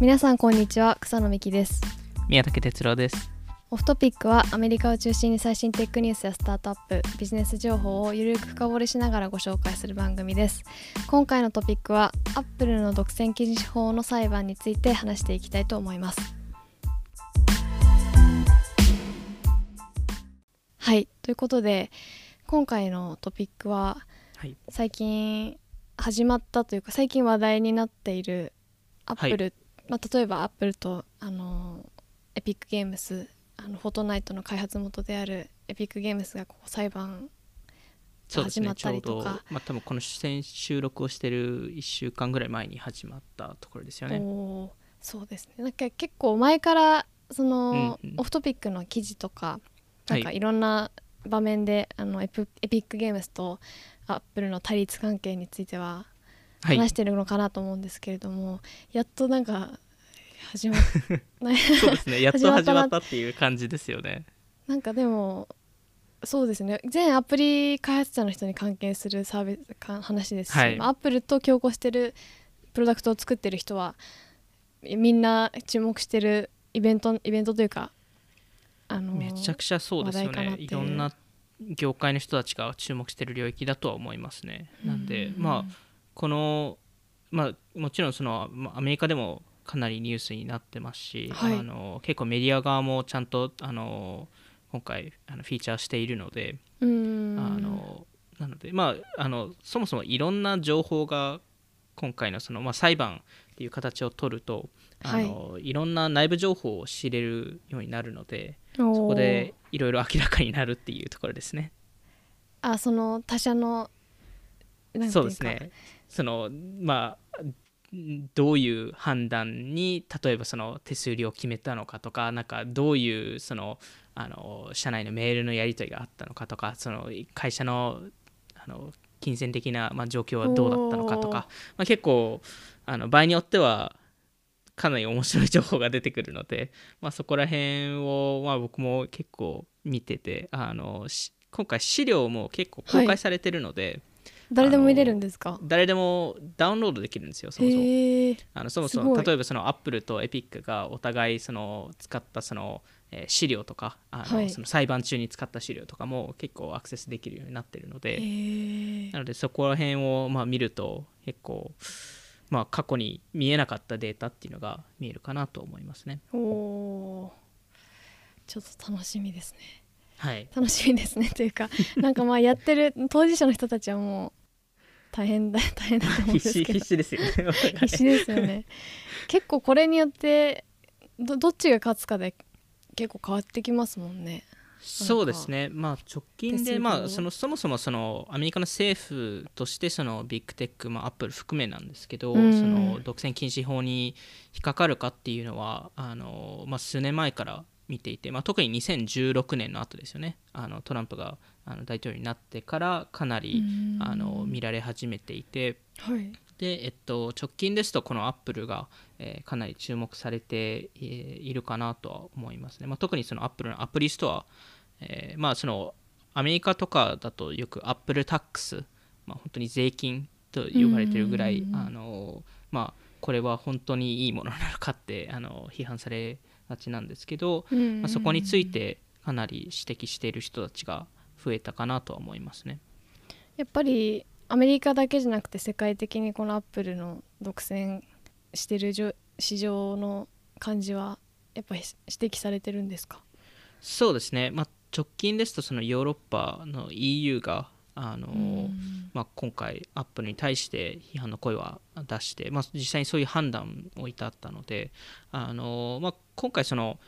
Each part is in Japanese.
皆さんこんにちは草野美希です。宮武哲郎です。オフトピックはアメリカを中心に最新テックニュースやスタートアップビジネス情報をゆるく深掘りしながらご紹介する番組です。今回のトピックはアップルの独占禁止法の裁判について話していきたいと思います。はいということで今回のトピックははい。最近始まったというか最近話題になっているアップル、まあ、例えばアップルとあのエピックゲームスあのフォートナイトの開発元であるエピックゲームスがこう裁判始まったりとか。まあ多分この先収録をしてる1週間ぐらい前に始まったところですよね。そうですね。なんか結構前からその、うんうん。オフトピックの記事とかなんかはいいろんな場面で、あのエピックゲームスとアップルの対立関係についてははい。話してるのかなと思うんですけれども、やっとなんか始まっ そうですね。やっと始まったっていう感じですよね。なんかでもそうですね。全アプリ開発者の人に関係するサービスか話ですし、はい。まあアップルと競合してるプロダクトを作ってる人はみんな注目してるイベントイベントというかあのめちゃくちゃそうですよね。いろんな業界の人たちが注目してる領域だとは思いますね。なんでまあこのまあもちろんそのまあアメリカでもかなりニュースになってますし、はい。あの結構メディア側もちゃんとあの今回あのフィーチャーしているので、あのなのでまああのそもそもいろんな情報が今回のその、まあ、裁判っていう形を取るとあの、い、ろんな内部情報を知れるようになるのでそそこでいろいろ明らかになるっていうところですね。あその他社のそうですね。そのまあどういう判断に例えばその手数料を決めたのかとかなんかどういうそのあの社内のメールのやり取りがあったのかとかその会社のあの金銭的な、まあ、状況はどうだったのかとか、まあ、結構あの場合によってはかなり面白い情報が出てくるので、まあ、そこら辺を、まあ、僕も結構見ててあのし今回資料も結構公開されてるので、誰でも見れるんですか？誰でもダウンロードできるんですよそもそも。へえあのそもそも例えばそのアップルとエピックがお互いその使ったその、えー資料とかあの、はい。その裁判中に使った資料とかも結構アクセスできるようになってるのへで、えなのでそこら辺をまあ見ると結構、まあ、過去に見えなかったデータっていうのが見えるかなと思いますね。おちょっと楽しみですね。はい、楽しみですね。というかなんかまあやってる当事者の人たちはもう大変だ 大変だと思うんで必死すけど。必死ですよね。必死ですよね。結構これによってどどっちが勝つかで結構変わってきますもんね。そうですね、まあ、直近で、まあ、そのそもそもそのアメリカの政府としてそのビッグテック、まあ、アップル含めなんですけど、うん。その独占禁止法に引っかかるかっていうのはあの、まあ、数年前から見ていて、まあ、特に2016年の後ですよね。あのトランプがあの大統領になってからかなりうん。あの見られ始めていて。はい。で、えっと、直近ですとこのアップルが、えーかなり注目されて、えーいるかなとは思いますね、まあ、特にそのアップルのアプリストア、えーまあ、そのアメリカとかだとよく Apple tax、まあ、本当に税金と呼ばれてるぐらいうん。あの、まあ、これは本当にいいものなのかってあの批判されがちなんですけど、まあ、そこについてかなり指摘している人たちが増えたかなとは思いますね。やっぱりアメリカだけじゃなくて世界的にこのアップルの独占してる市場の感じはやっぱり指摘されてるんですか？そうですね、まあ、直近ですとそのヨーロッパの EU があの、うん。まあ、今回アップルに対して批判の声は出して、まあ、実際にそういう判断を至ったのであの、まあ、今回その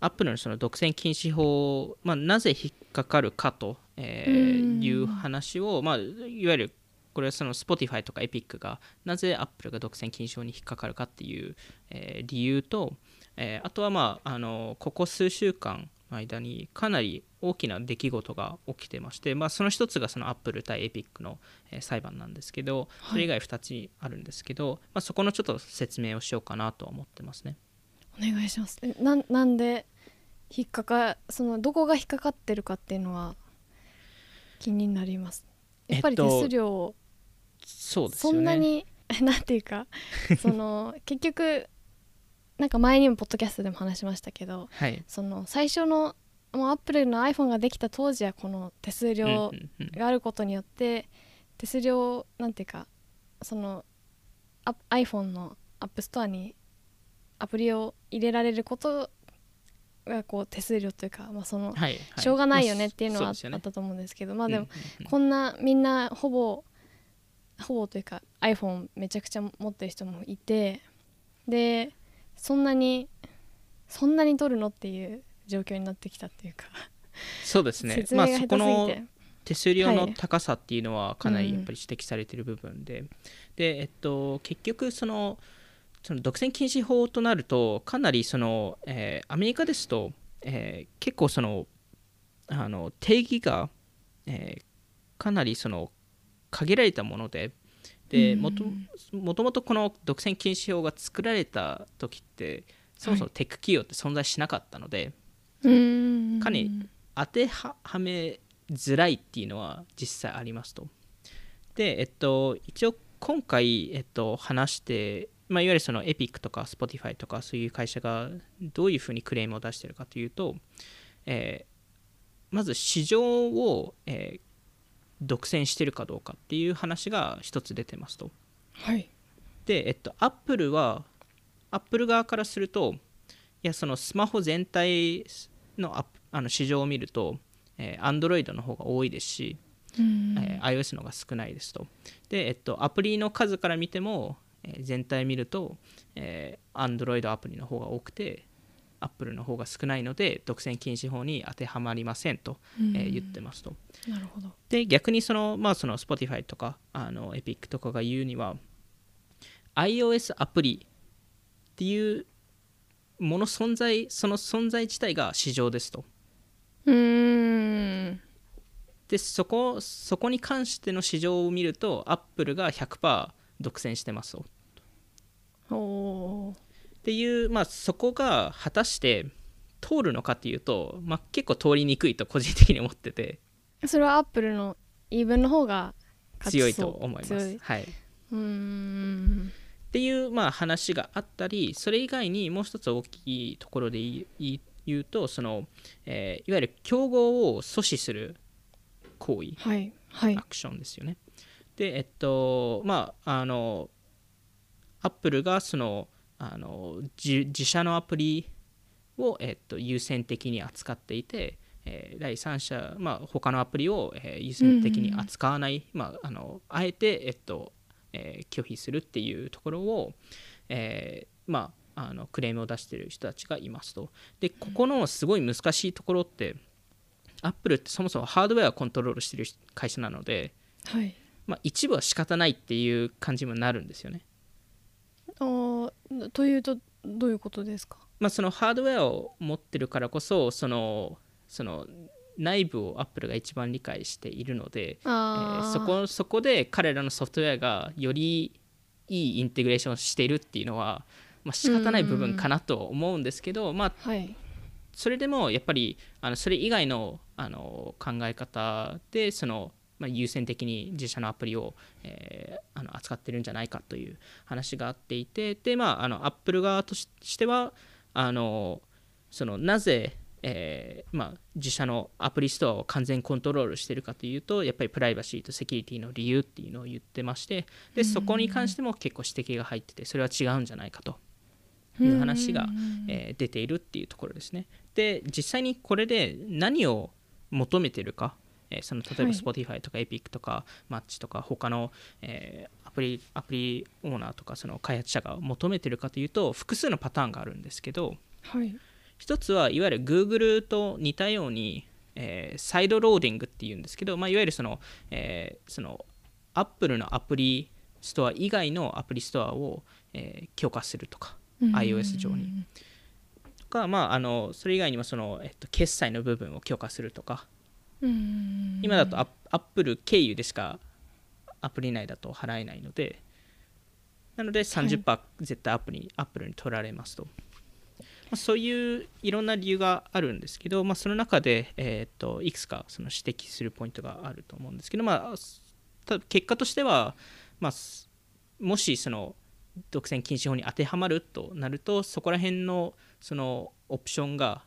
アップルのその独占禁止法、まあ、なぜ引っかかるかと、えーうんいう話を、まあ、いわゆるこれはその Spotify とか Epic がなぜアップルが独占禁止法に引っかかるかっていう、えー理由と、えーあとは、まあ、あのここ数週間の間にかなり大きな出来事が起きてまして、まあ、その一つがそのアップル対エピックの、えー裁判なんですけどそれ以外2つあるんですけど、まあ、そこのちょっと説明をしようかなとは思ってますね。お願いします。えなんなんで引っかかそのどこが引っかかってるかっていうのは気になります。やっぱり手えっと数料をそうですね。んなに、なんていうか その結局なんか前にもポッドキャストでも話しましたけどはい。その最初のもうアップルの iPhone ができた当時はこの手数料があることによって手数料なんていうかそのア iPhone の App Store にアプリを入れられることがこう手数料というか、まあ、そのはいはい。しょうがないよねっていうのはあ,、ったと思うんですけどまあでも、うんうんうん。こんなみんなほぼほぼというか iPhone めちゃくちゃ持ってる人もいてでそんなにそんなに取るのっていう状況になってきたっていうか、そうですね。説まあ明が下手すぎそこのて、手数料のはい。高さっていうのはかなりうんやっぱり指摘されている部分で、でえっと結局そのその独占禁止法となるとかなりその、えーアメリカですと、えー結構そのあの定義が、えーかなりその限られたものででうんもともとこの独占禁止法が作られた時ってそもそもテック企業って存在しなかったので、うーんかなり当てははめづらいっていうのは実際ありますと。で、えっと、一応今回、えっと、話して、まあ、いわゆるそのエピックとか Spotify とかそういう会社がどういうふうにクレームを出してるかというと、えーまず市場を、えー独占してるかどうかっていう話が一つ出てますと。はいで、えっと、アップルは、アップル側からすると、いや、そのスマホ全体のアあの市場を見ると、えー、Android の方が多いですし、うんえー iOS の方が少ないですと。で、えっと、アプリの数から見ても、えー全体見ると、えー Android アプリの方が多くて、Apple の方が少ないので、独占禁止法に当てはまりませんと、えー言ってますと。なるほど。で逆にその,、まあ、その Spotify とかあの Epic とかが言うには iOS アプリっていうもの存在その存在自体が市場ですと。うーん。でそこそこに関しての市場を見ると Apple が100%独占してますとっていう、まあ、そこが果たして通るのかっていうと、まあ、結構通りにくいと個人的に思ってて。それはアップルの言い分の方が強いと思いま強いす。はい。うーん。っていうまあ話があったりそれ以外にもう一つ大きいところで言うとその、えーいわゆる競合を阻止する行為。はい。はい。アクションですよね。でえっとまああのアップルがそのあの自自社のアプリを、えっと、優先的に扱っていて、えー第三者、まあ、他のアプリを、えー優先的に扱わない、まあ、あのあえて、えっとえー拒否するっていうところを、えーまあ、あのクレームを出している人たちがいますと。でここのすごい難しいところってアップルってそもそもハードウェアをコントロールしている会社なので、はいまあ、一部は仕方ないっていう感じにもなるんですよね。あーというとどういうことですか？まあ、そのハードウェアを持ってるからこそそのその内部をアップルが一番理解しているので、えあー。ーそこそこで彼らのソフトウェアがよりいいインテグレーションをしているっていうのは、まあ、仕方ない部分かなと思うんですけど、まあ、はい。それでもやっぱりあのそれ以外のあの考え方でその、まあ、優先的に自社のアプリを、えーあの扱ってるんじゃないかという話があっていてで、まあ、あのアップル側とししてはあのそのなぜ、えーまあ、自社のアプリストアを完全コントロールしているかというとやっぱりプライバシーとセキュリティの理由っていうのを言ってましてでそこに関しても結構指摘が入っててそれは違うんじゃないかという話が、えー出ているっていうところですね。で実際にこれで何を求めてるか、えーその例えばはい。Spotify とか Epic とか Match とか他の、えーアプリアプリオーナーとかその開発者が求めてるかというと複数のパターンがあるんですけどはい。一つはいわゆる Google と似たように、えーサイドローディングっていうんですけど、まあ、いわゆるその,、えーその Apple のアプリストア以外のアプリストアを、えー強化するとか iOS 上に。とか、まあ、あのそれ以外にもその、えっと、決済の部分を強化するとかうん今だとアップル経由でしかアプリ内だと払えないのでなので30%絶対アップに、アップルに取られますと、まあ、そういういろんな理由があるんですけど、まあ、その中で、えーっといくつかその指摘するポイントがあると思うんですけど、まあ、た結果としては、まあ、すもしその独占禁止法に当てはまるとなるとそこら辺のそのオプションが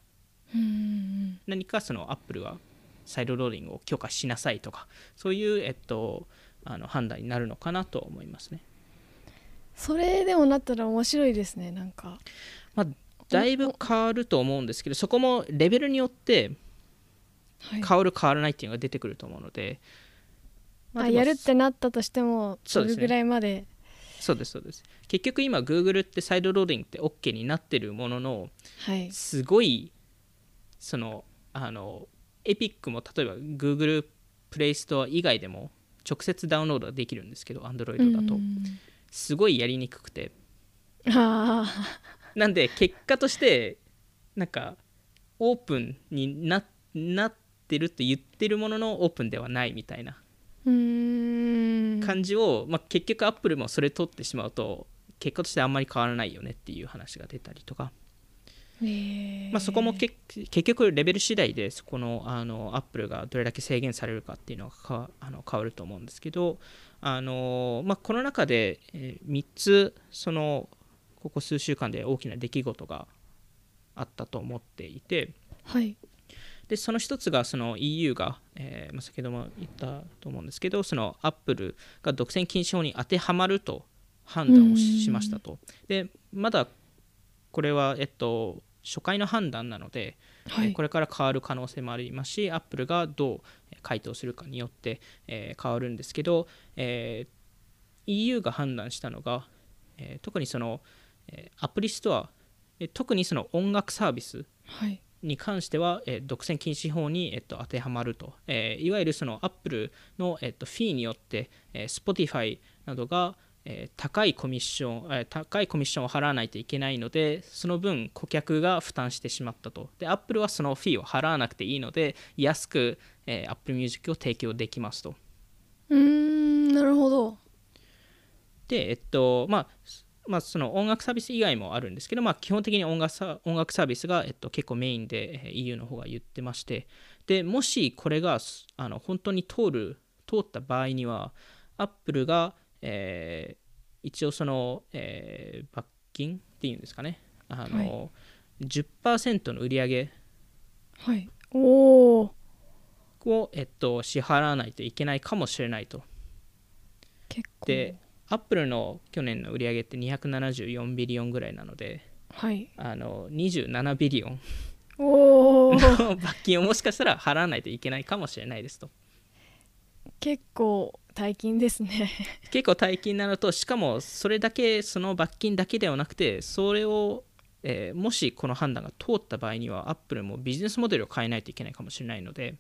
うん。何かそのアップルはサイドローディングを許可しなさいとかそういう、えっと、あの判断になるのかなと思いますね。それでもなったら面白いですねなんか。まあ、だいぶ変わると思うんですけどそこもレベルによってはい。変わる変わらないっていうのが出てくると思うので、まあやるってなったとしてもどれぐらいまで。そうですそうです。結局今 Google ってサイドローディングって OK になってるもののはい。すごいそのあのエピックも例えば Google プレイストア以外でも直接ダウンロードができるんですけど Android だと。うん。すごいやりにくくて。あなんで結果としてなんかオープンにななってると言ってるもののオープンではないみたいな感じを、まあ、結局アップルもそれ取ってしまうと結果としてあんまり変わらないよねっていう話が出たりとか、まあ、そこもけ結局レベル次第でそこのあのアップルがどれだけ制限されるかっていうのがかあの変わると思うんですけどあの、まあ、この中で、え3つそのここ数週間で大きな出来事があったと思っていてはい。でその一つがその EU が、えーまあ、先ほども言ったと思うんですけどそのアップルが独占禁止法に当てはまると判断をししましたと。でまだこれは、えっと、初回の判断なので、はい。えーこれから変わる可能性もありますしアップルがどうえー回答するかによって、えー変わるんですけど、えー EU が判断したのが、えー特にその、えーアプリストアえー特にその音楽サービスはい。に関しては、えー独占禁止法に、えっと、当てはまると、えーいわゆるそのアップルの、えっと、フィーによって、えー Spotify などが、えー高いコミッション、えー高いコミッションを払わないといけないのでその分顧客が負担してしまったと。でアップルはそのフィーを払わなくていいので安く、えー、Apple Music を提供できますと。うーんなるほど。で、えっとまあまあ、その音楽サービス以外もあるんですけど、まあ、基本的に音楽サ音楽サービスが、えっと、結構メインでえー EU の方が言ってまして。でもしこれがすあの本当に通る通った場合にはアップルが、えー一応その、えー罰金っていうんですかね。あの、10%の売り上げはい。おおを、えっと、支払わないといけないかもしれないと。結構。でアップルの去年の売り上げって274ビリオンぐらいなのではい。あの27ビリオンおおの罰金をもしかしたら払わないといけないかもしれないですと。結構大金ですね。結構大金なのとしかもそれだけその罰金だけではなくてそれを、えーもしこの判断が通った場合にはアップルもビジネスモデルを変えないといけないかもしれないので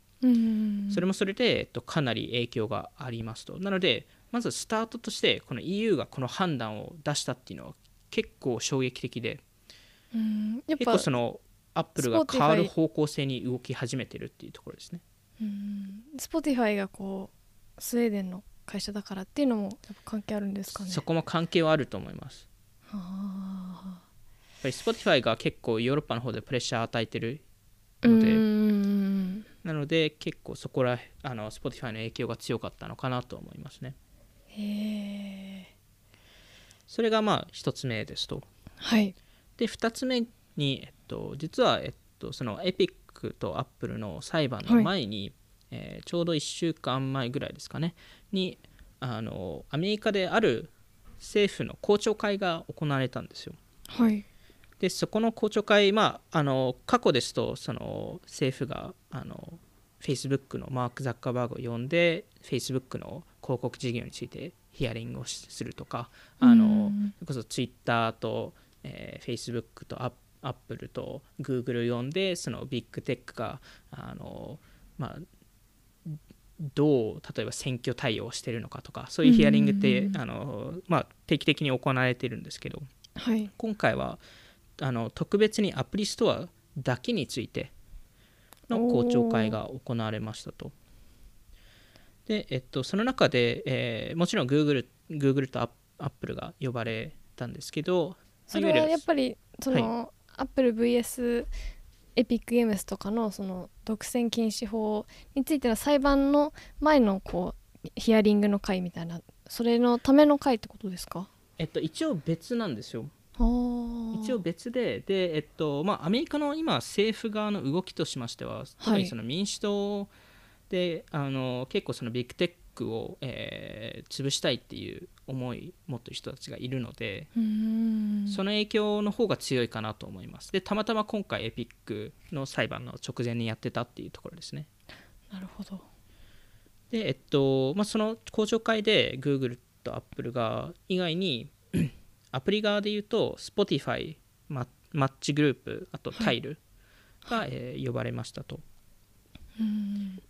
それもそれで、えっと、かなり影響がありますと。なのでまずスタートとしてこの EU がこの判断を出したっていうのは結構衝撃的でうーん。やっ結ぱ構そのアップルが変わる方向性に動き始めてるっていうところですね。うーん。Spotify がこうスウェーデンの会社だからっていうのもやっぱ関係あるんですかね。そこも関係はあると思います。あ。やっぱり Spotify が結構ヨーロッパの方でプレッシャーを与えてるので。なので結構そこらあの Spotify の影響が強かったのかなと思いますね。へえ。それがまあ1つ目ですと。はい。で2つ目に、えっと、実は、えっと、そのエピックとアップルの裁判の前に、えーちょうど1週間前ぐらいですかね。にあのアメリカである政府の公聴会が行われたんですよ。はい。でそこの公聴会、まあ、あの過去ですとその政府があの Facebook のマーク・ザッカーバーグを呼んで Facebook の広告事業についてヒアリングをしするとかあうのん。それこそ Twitter と、えー Facebook とアッアップルと Google を呼んでそのビッグテックがあの、まあ、どう例えば選挙対応してるのかとかそういうヒアリングって、うんあのまあ、定期的に行われてるんですけどはい。今回はあの特別にアプリストアだけについての公聴会が行われましたと。で、えっと、その中で、えーもちろん Google, Google とアッアップルが呼ばれたんですけど、それはやっぱりそはの、アップル VS エピックゲームスとかのその独占禁止法についての裁判の前のこうヒアリングの会みたいなそれのための会ってことですか？えっと、一応別なんですよ。一応別でで、えっとまあ、アメリカの今政府側の動きとしましては特にその民主党で、あの結構そのビッグテックを、えー潰したいっていう思い持ってる人たちがいるので、その影響の方が強いかなと思います。でたまたま今回エピックの裁判の直前にやってたっていうところですね。なるほど。でえっとまあその公聴会で Google と Apple が以外に アプリ側で言うと Spotify ママッチグループあとタイルが、えー呼ばれましたと。うん。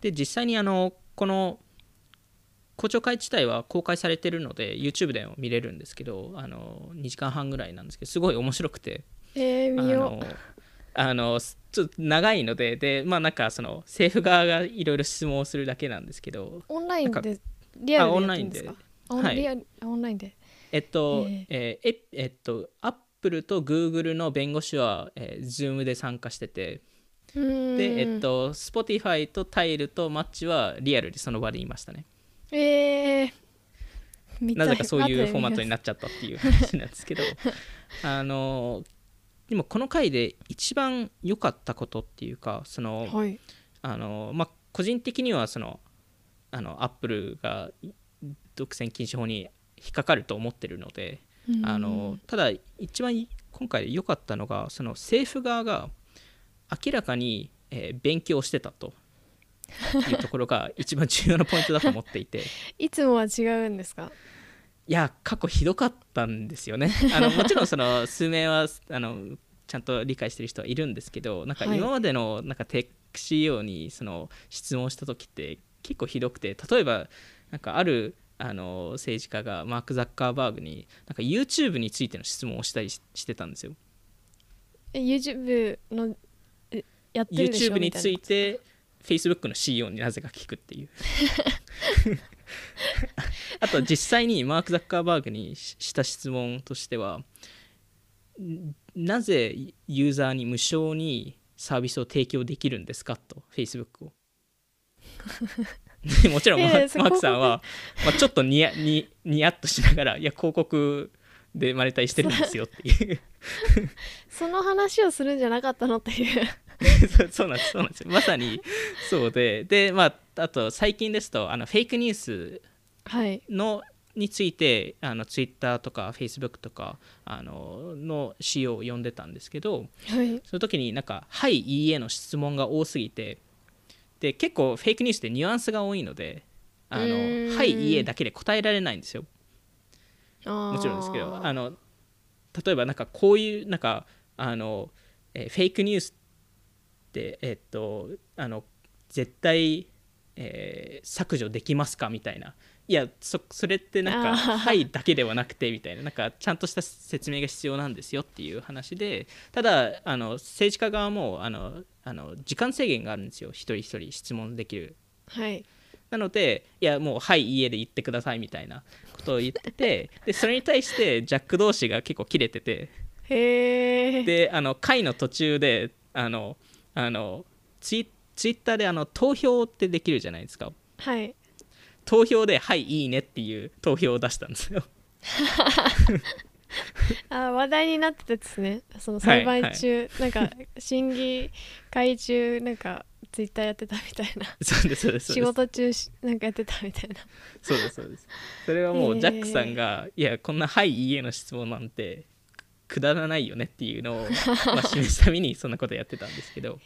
で実際にあのこの公聴会自体は公開されてるので YouTube でも見れるんですけどあの2時間半ぐらいなんですけどすごい面白くて。えー、見よあのあのちょっと長いのででまあなんかその政府側がいろいろ質問をするだけなんですけどうオンラインでリアルでオンラインで。あオンはい。リアルあオンラインで。えっと、ええーええっと、アップルとグーグルの弁護士は、えー、Zoom で参加してて、で、えっと、Spotify とタイルとマッチはリアルでその場でいましたね。えー、ないぜかそういうフォーマットにななっちゃったっていう話なんですけど、あの、でもこの回で一番良かったことっていうか、その、はい。あのまあ、個人的にはそのあのアップルが独占禁止法に引っかかると思ってるので、うん。あのただ一番今回良かったのがその政府側が明らかに、えー勉強してたというところが一番重要なポイントだと思っていて。いつもは違うんですか？いや過去ひどかったんですよね。あの もちろんその数名はあのちゃんと理解してる人はいるんですけどなんかはい。今までのなんかテック CEO にその質問した時って結構ひどくて例えばなんかあるあの政治家がマーク・ザッカーバーグになんか YouTube についての質問をしたりししてたんですよ。え YouTube のえやってる YouTube についみて Facebook の CEO になぜか聞くっていう。あと実際にマーク・ザッカーバーグにしした質問としてはんなぜユーザーに無償にサービスを提供できるんですかと Facebook を。でもちろんマ,、いやいやそれマークさんは、まあ、ちょっとニヤニニヤッとしながらいや広告でマネタイしてるんですよっていう。その話をするんじゃなかったのっていう そうなんですそうなんですよ。まさに。そうででまああと最近ですとあのフェイクニュースはい。のについてあのツイッターとかフェイスブックとかあのの CEO を呼んでたんですけどはい。その時になんか「はい」「いいえ」の質問が多すぎてで結構フェイクニュースってニュアンスが多いので「あのはい」「いいえ」だけで答えられないんですよ。ももちろんですけどあの例えばなんかこういうなんかあの、えーフェイクニュースってえっとあの絶対、えー削除できますか？みたいな。いやそそれってなんか「あー。はい」だけではなくてみたいな。なんかちゃんとした説明が必要なんですよっていう話でただあの政治家側もあのあの時間制限があるんですよ。一人一人質問できる。はい。なので、いや、もう、はい、家で言ってくださいみたいなことを言ってて、でそれに対して、ジャック同士が結構切れてて、へえで、あの会の途中で、あの、あのツイツイッターであの投票ってできるじゃないですか。はい投票で、はい、いいねっていう投票を出したんですよ。あ話題になってたですねその裁判はい中、なんか審議会中なんかツイッターやってたみたいな そうです、そうです。仕です事中しなんかやってたみたいなそうです、そうです。それはもう、ジャックさんが、いや、こんな、はい、いいえの質問なんて、くだらないよねっていうのを、まあ、示すためにそんなことやってたんですけど。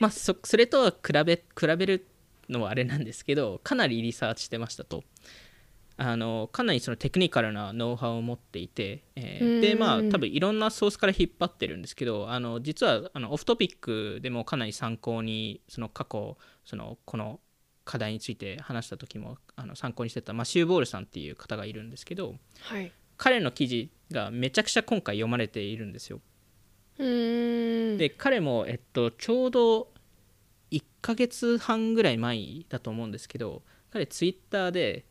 まあ、そそれとは比べ比べるのはあれなんですけどかなりリサーチしてましたと。あのかなりそのテクニカルなノウハウを持っていて、えーうん。でまあ多分いろんなソースから引っ張ってるんですけどあの実はあのオフトピックでもかなり参考にその過去そのこの課題について話した時もあの参考にしてたマシュー・ボールさんっていう方がいるんですけどはい彼の記事がめちゃくちゃ今回読まれているんですよ。で彼も、えっと、ちょうど1ヶ月半ぐらい前だと思うんですけど彼ツイッターで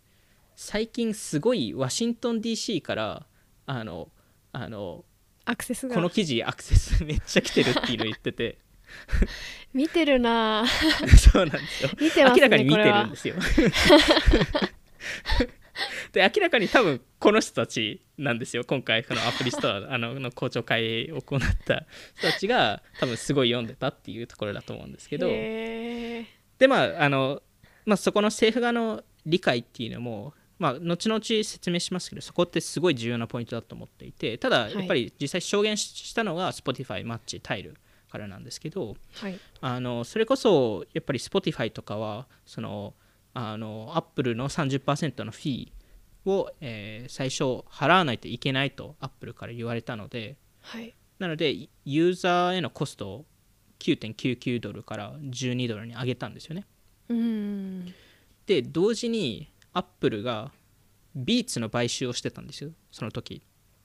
最近すごいワシントン DC からあのあのアクセスが。この記事アクセス めっちゃ来てるっていうのを言ってて。見てるな。ぁ そうなんですよ。見てますね明らかに見てるんですよ で明らかに多分この人たちなんですよ。今回このアプリストア あのの公聴会を行った人たちが多分すごい読んでたっていうところだと思うんですけど。でまああの、まあ、そこの政府側の理解っていうのもまあ、後々説明しますけどそこってすごい重要なポイントだと思っていてただい。やっぱり実際証言したのが Spotify マッチタイルからなんですけどはい。あのそれこそやっぱり Spotify とかはそのあの Apple の30%のフィーを、えー最初払わないといけないと Apple から言われたのではい。なのでユーザーへのコストを9.99ドルから12ドルに上げたんですよね。うん。で同時に Apple が Beats の買収をしてたんですよその時。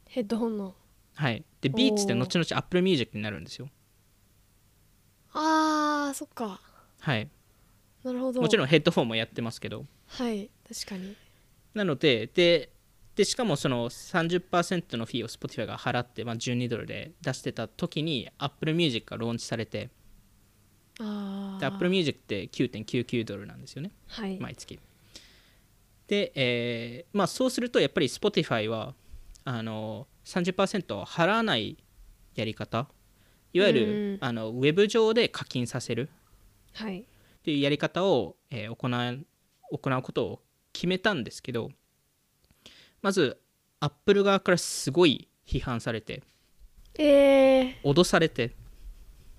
ヘッドホンのはい。でおー。Beats って後々 Apple Music になるんですよ。あーそっか。はいなるほど。もちろんヘッドフォンもやってますけど。はい確かに。なのでででしかもその30%のフィーを Spotify が払って、まあ、12ドルで出してた時に Apple Music がローンチされてで Apple Music って9.99ドルなんですよねはい、毎月。で、えーまあ、そうするとやっぱり Spotify はあの30%を払わないやり方いわゆる、うん。あのウェブ上で課金させる。はいっていうやり方を、えー行う行うことを決めたんですけどまずアップル側からすごい批判されてえー、脅されて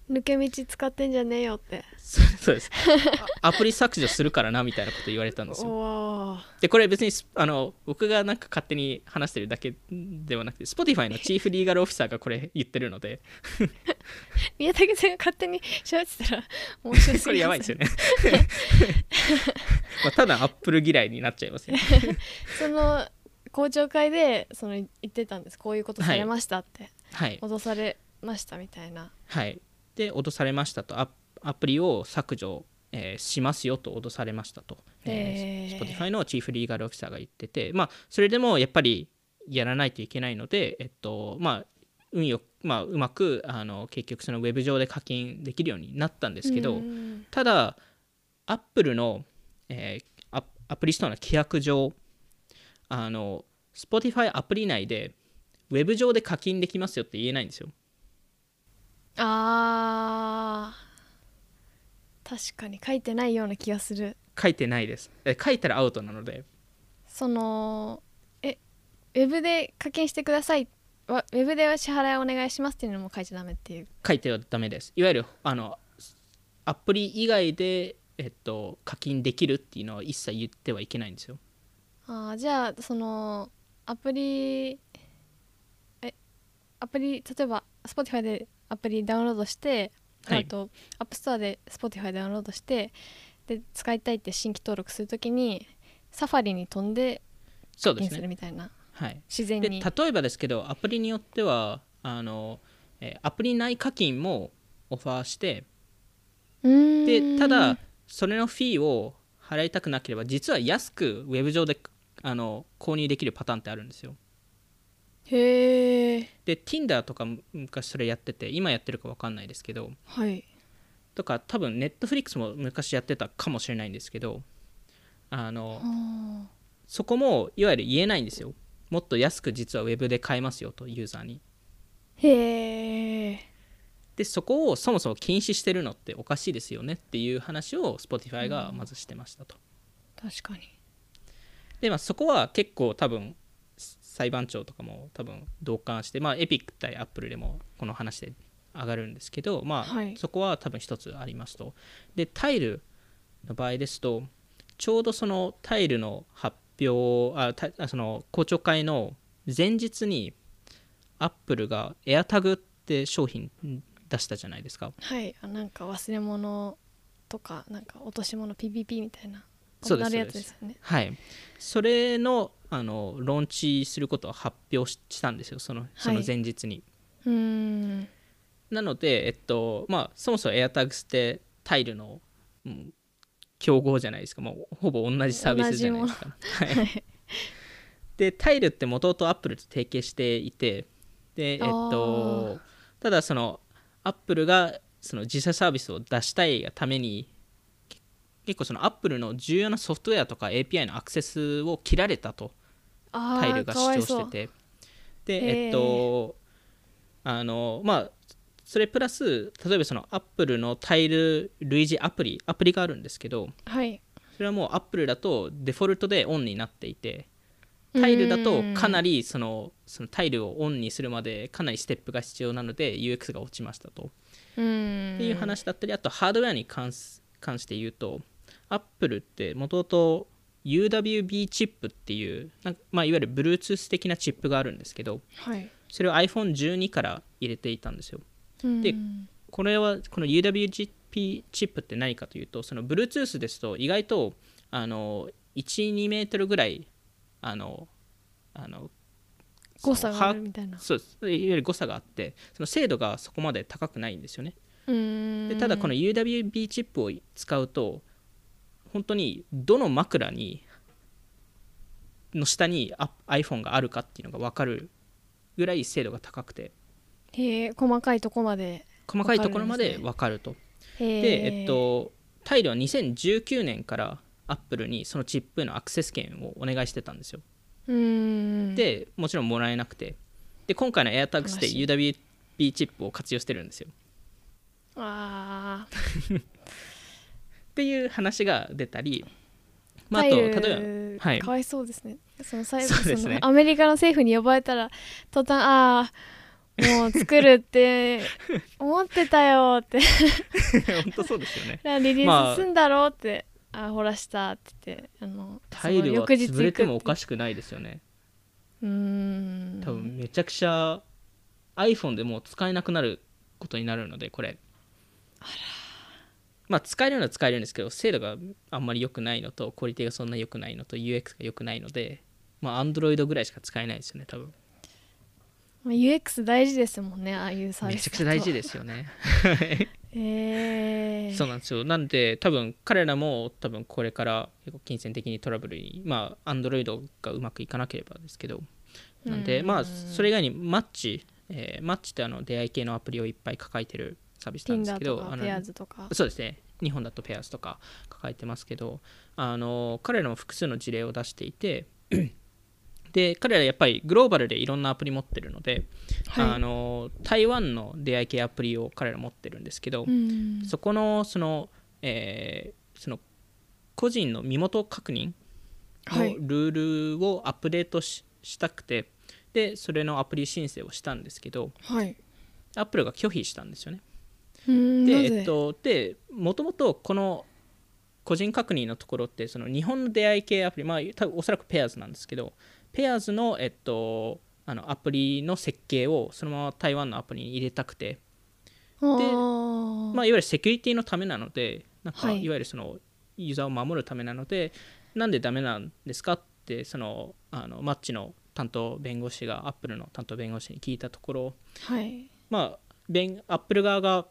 抜け道使ってんじゃねえよって。そうです。あアプリ削除するからなみたいなこと言われたんですよ。でこれ別にスあの僕がなんか勝手に話してるだけではなくて Spotify のチーフリーガルオフィサーがこれ言ってるので。宮武さんが勝手に喋ってたら 面白すぎこれやばいですよね。まあただアップル嫌いになっちゃいますねその公聴会でその言ってたんです。こういうことされましたって、はい。脅されましたみたいな。はい、で脅されましたと。アアプリを削除、えーしますよと脅されましたと、えー Spotify のチーフリーガルオフィサーが言ってて、まあ、それでもやっぱりやらないといけないので、えっとまあ、運よ、まあ、うまくあの結局そのウェブ上で課金できるようになったんですけど、うんただアップルの、えーアアプリストアの規約上あの Spotify アプリ内でウェブ上で課金できますよって言えないんですよあー。確かに書いてないような気がする。書いてないです。え書いたらアウトなので。そのえウェブで課金してくださいわウェブで支払いお願いしますっていうのも書いちゃダメっていう。書いてはダメです。いわゆるあのアプリ以外で、えっと、課金できるっていうのは一切言ってはいけないんですよ。あーじゃあそのアプリえアプリ例えば Spotify でアプリダウンロードして、はい。あと App Store で Spotify ダウンロードしてで使いたいって新規登録するときにサファリに飛んで課金すそうですね。るみたいな、はい。自然に。で例えばですけどアプリによってはあの、えーアプリ内課金もオファーしてでただそれのフィーを払いたくなければ実は安くウェブ上であの購入できるパターンってあるんですよへえで Tinder とか昔それやってて今やってるか分かんないですけどはい。とか多分 Netflix も昔やってたかもしれないんですけどあのあ。そこもいわゆる言えないんですよ。もっと安く実はウェブで買えますよとユーザーに。ーへえでそこをそもそも禁止してるのっておかしいですよねっていう話を Spotify がまずしてましたと、確かに。でまあそこは結構多分裁判長とかも多分同感してまあエピック対アップルでもこの話で上がるんですけどまあ、はい。そこは多分一つありますと。でタイルの場合ですとちょうどそのタイルの発表あたあその公聴会の前日にアップルが AirTag って商品出したじゃないですか。はい。あなんか忘れ物とかなんか落とし物 PPP みたいなそうですそはい。それのあのローンチすることを発表ししたんですよそのその前日に、うーん。なのでえっとまあそもそも AirTags ってタイルの、うん、競合じゃないですか。もうほぼ同じサービスじゃないですか、はい。はい。でタイルってもともとアップルと提携していて。でえっとただそのアップルがその自社サービスを出したいがためにけ結構そのアップルの重要なソフトウェアとか API のアクセスを切られたとタイルが主張してて。でえっとあのまあそれプラス例えばそのアップルのタイル類似アプリアプリがあるんですけどはい。それはもうアップルだとデフォルトでオンになっていてタイルだとかなりりそのそのタイルをオンにするまでかなりステップが必要なので UX が落ちましたと。うん。っていう話だったりあとハードウェアに関す関して言うとアップルってもともと UWB チップっていうまあ、いわゆる Bluetooth 的なチップがあるんですけどはい。それを iPhone12 から入れていたんですよ。でうん。これはこの UWB チップって何かというとその Bluetooth ですと意外とあの12メートルぐらいあのあの誤差があるはみたいな。そういわゆる誤差があってその精度がそこまで高くないんですよね。うん。でただこの UWB チップを使うと本当にどの枕にの下にあ iPhone があるかっていうのが分かるぐらい精度が高くて。へえ細かいとこまで。細かいところまで分かると。へでえっとタイルは2019年からアップルにそのチップへのアクセス権をお願いしてたんですよ。うん。でもちろんもらえなくて。で今回の AirTags で UWB チップを活用してるんですよ。あ っていう話が出たり、ーまあ、あと例えばはい。かわいそうですね。その最後そうですね。のアメリカの政府に呼ばれたら途端ああもう作るって思ってたよって。本当そうですよね。リリまあースすんだろうって、あほらしたって言ってあのタイルは潰れてもおかしくないですよね。うーん。多分めちゃくちゃ iPhone でもう使えなくなることになるのでこれまあ使えるのは使えるんですけど精度があんまり良くないのとクオリティがそんな良くないのと UX が良くないのでまあ Android ぐらいしか使えないですよね多分。まあ UX 大事ですもんねああいうサービスめちゃくちゃ大事でですよね。えー、そうなんですよ。なんで多分彼らも多分これから結構金銭的にトラブルにまあ Android がうまくいかなければですけど。なんでうん。まあそれ以外にマッチ、えーマッチってあの出会い系のアプリをいっぱい抱えてるサービスなんですけどあのそうですね。日本だとペアーズとか抱えてますけどあの彼らも複数の事例を出していて で彼らやっぱりグローバルでいろんなアプリ持ってるので、はい。あの台湾の出会い系アプリを彼ら持ってるんですけど、うん。そこのその,、えーその個人の身元確認はい。のルールをアップデートし,、したくてでそれのアプリ申請をしたんですけどはい。アップルが拒否したんですよねでえっとでもともとこの個人確認のところってその日本の出会い系アプリまあ多分おそらくペアーズなんですけどペアーズのえっとあのアプリの設計をそのまま台湾のアプリに入れたくて。あー。まあ、いわゆるセキュリティのためなのでなんか、はい。い、わゆるそのユーザーを守るためなのでなんでダメなんですかってそのあのマッチの担当弁護士がアップルの担当弁護士に聞いたところ。はい。まあ弁アップル側が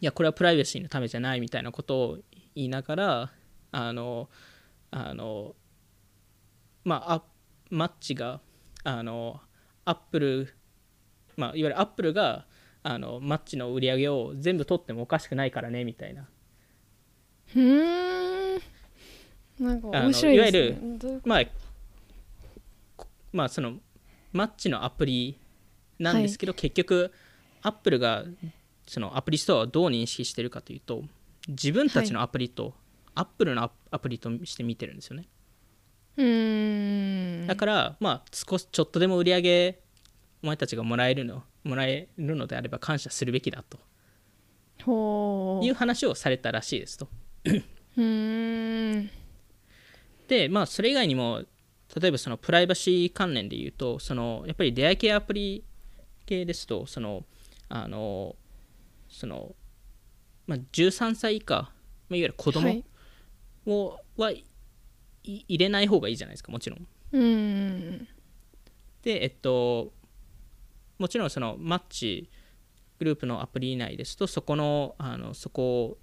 いやこれはプライバシーのためじゃないみたいなことを言いながらあのあのまあアマッチがあのアップルまあいわゆるアップルがあのマッチの売り上げを全部取ってもおかしくないからねみたいな。うーん。なんかあの面白いですね。いわゆどういうまあこまあそのマッチのアプリなんですけど、結局アップルがそのアプリストアをどう認識してるかというと自分たちのアプリと、アップルのアアプリとして見てるんですよね。うーん。だからまあ少しちょっとでも売り上げお前たちがもらえるのもらえるのであれば感謝するべきだと。ほう。いう話をされたらしいですと。うーん。でまあそれ以外にも例えばそのプライバシー関連で言うとそのやっぱり出会い系アプリ系ですとそのあのその、まあ、13歳以下、まあ、いわゆる子供はい。を、はい入れない方がいいじゃないですかもちろん。うーん。でえっともちろんそのマッチグループのアプリ内ですとそこのあのそこを、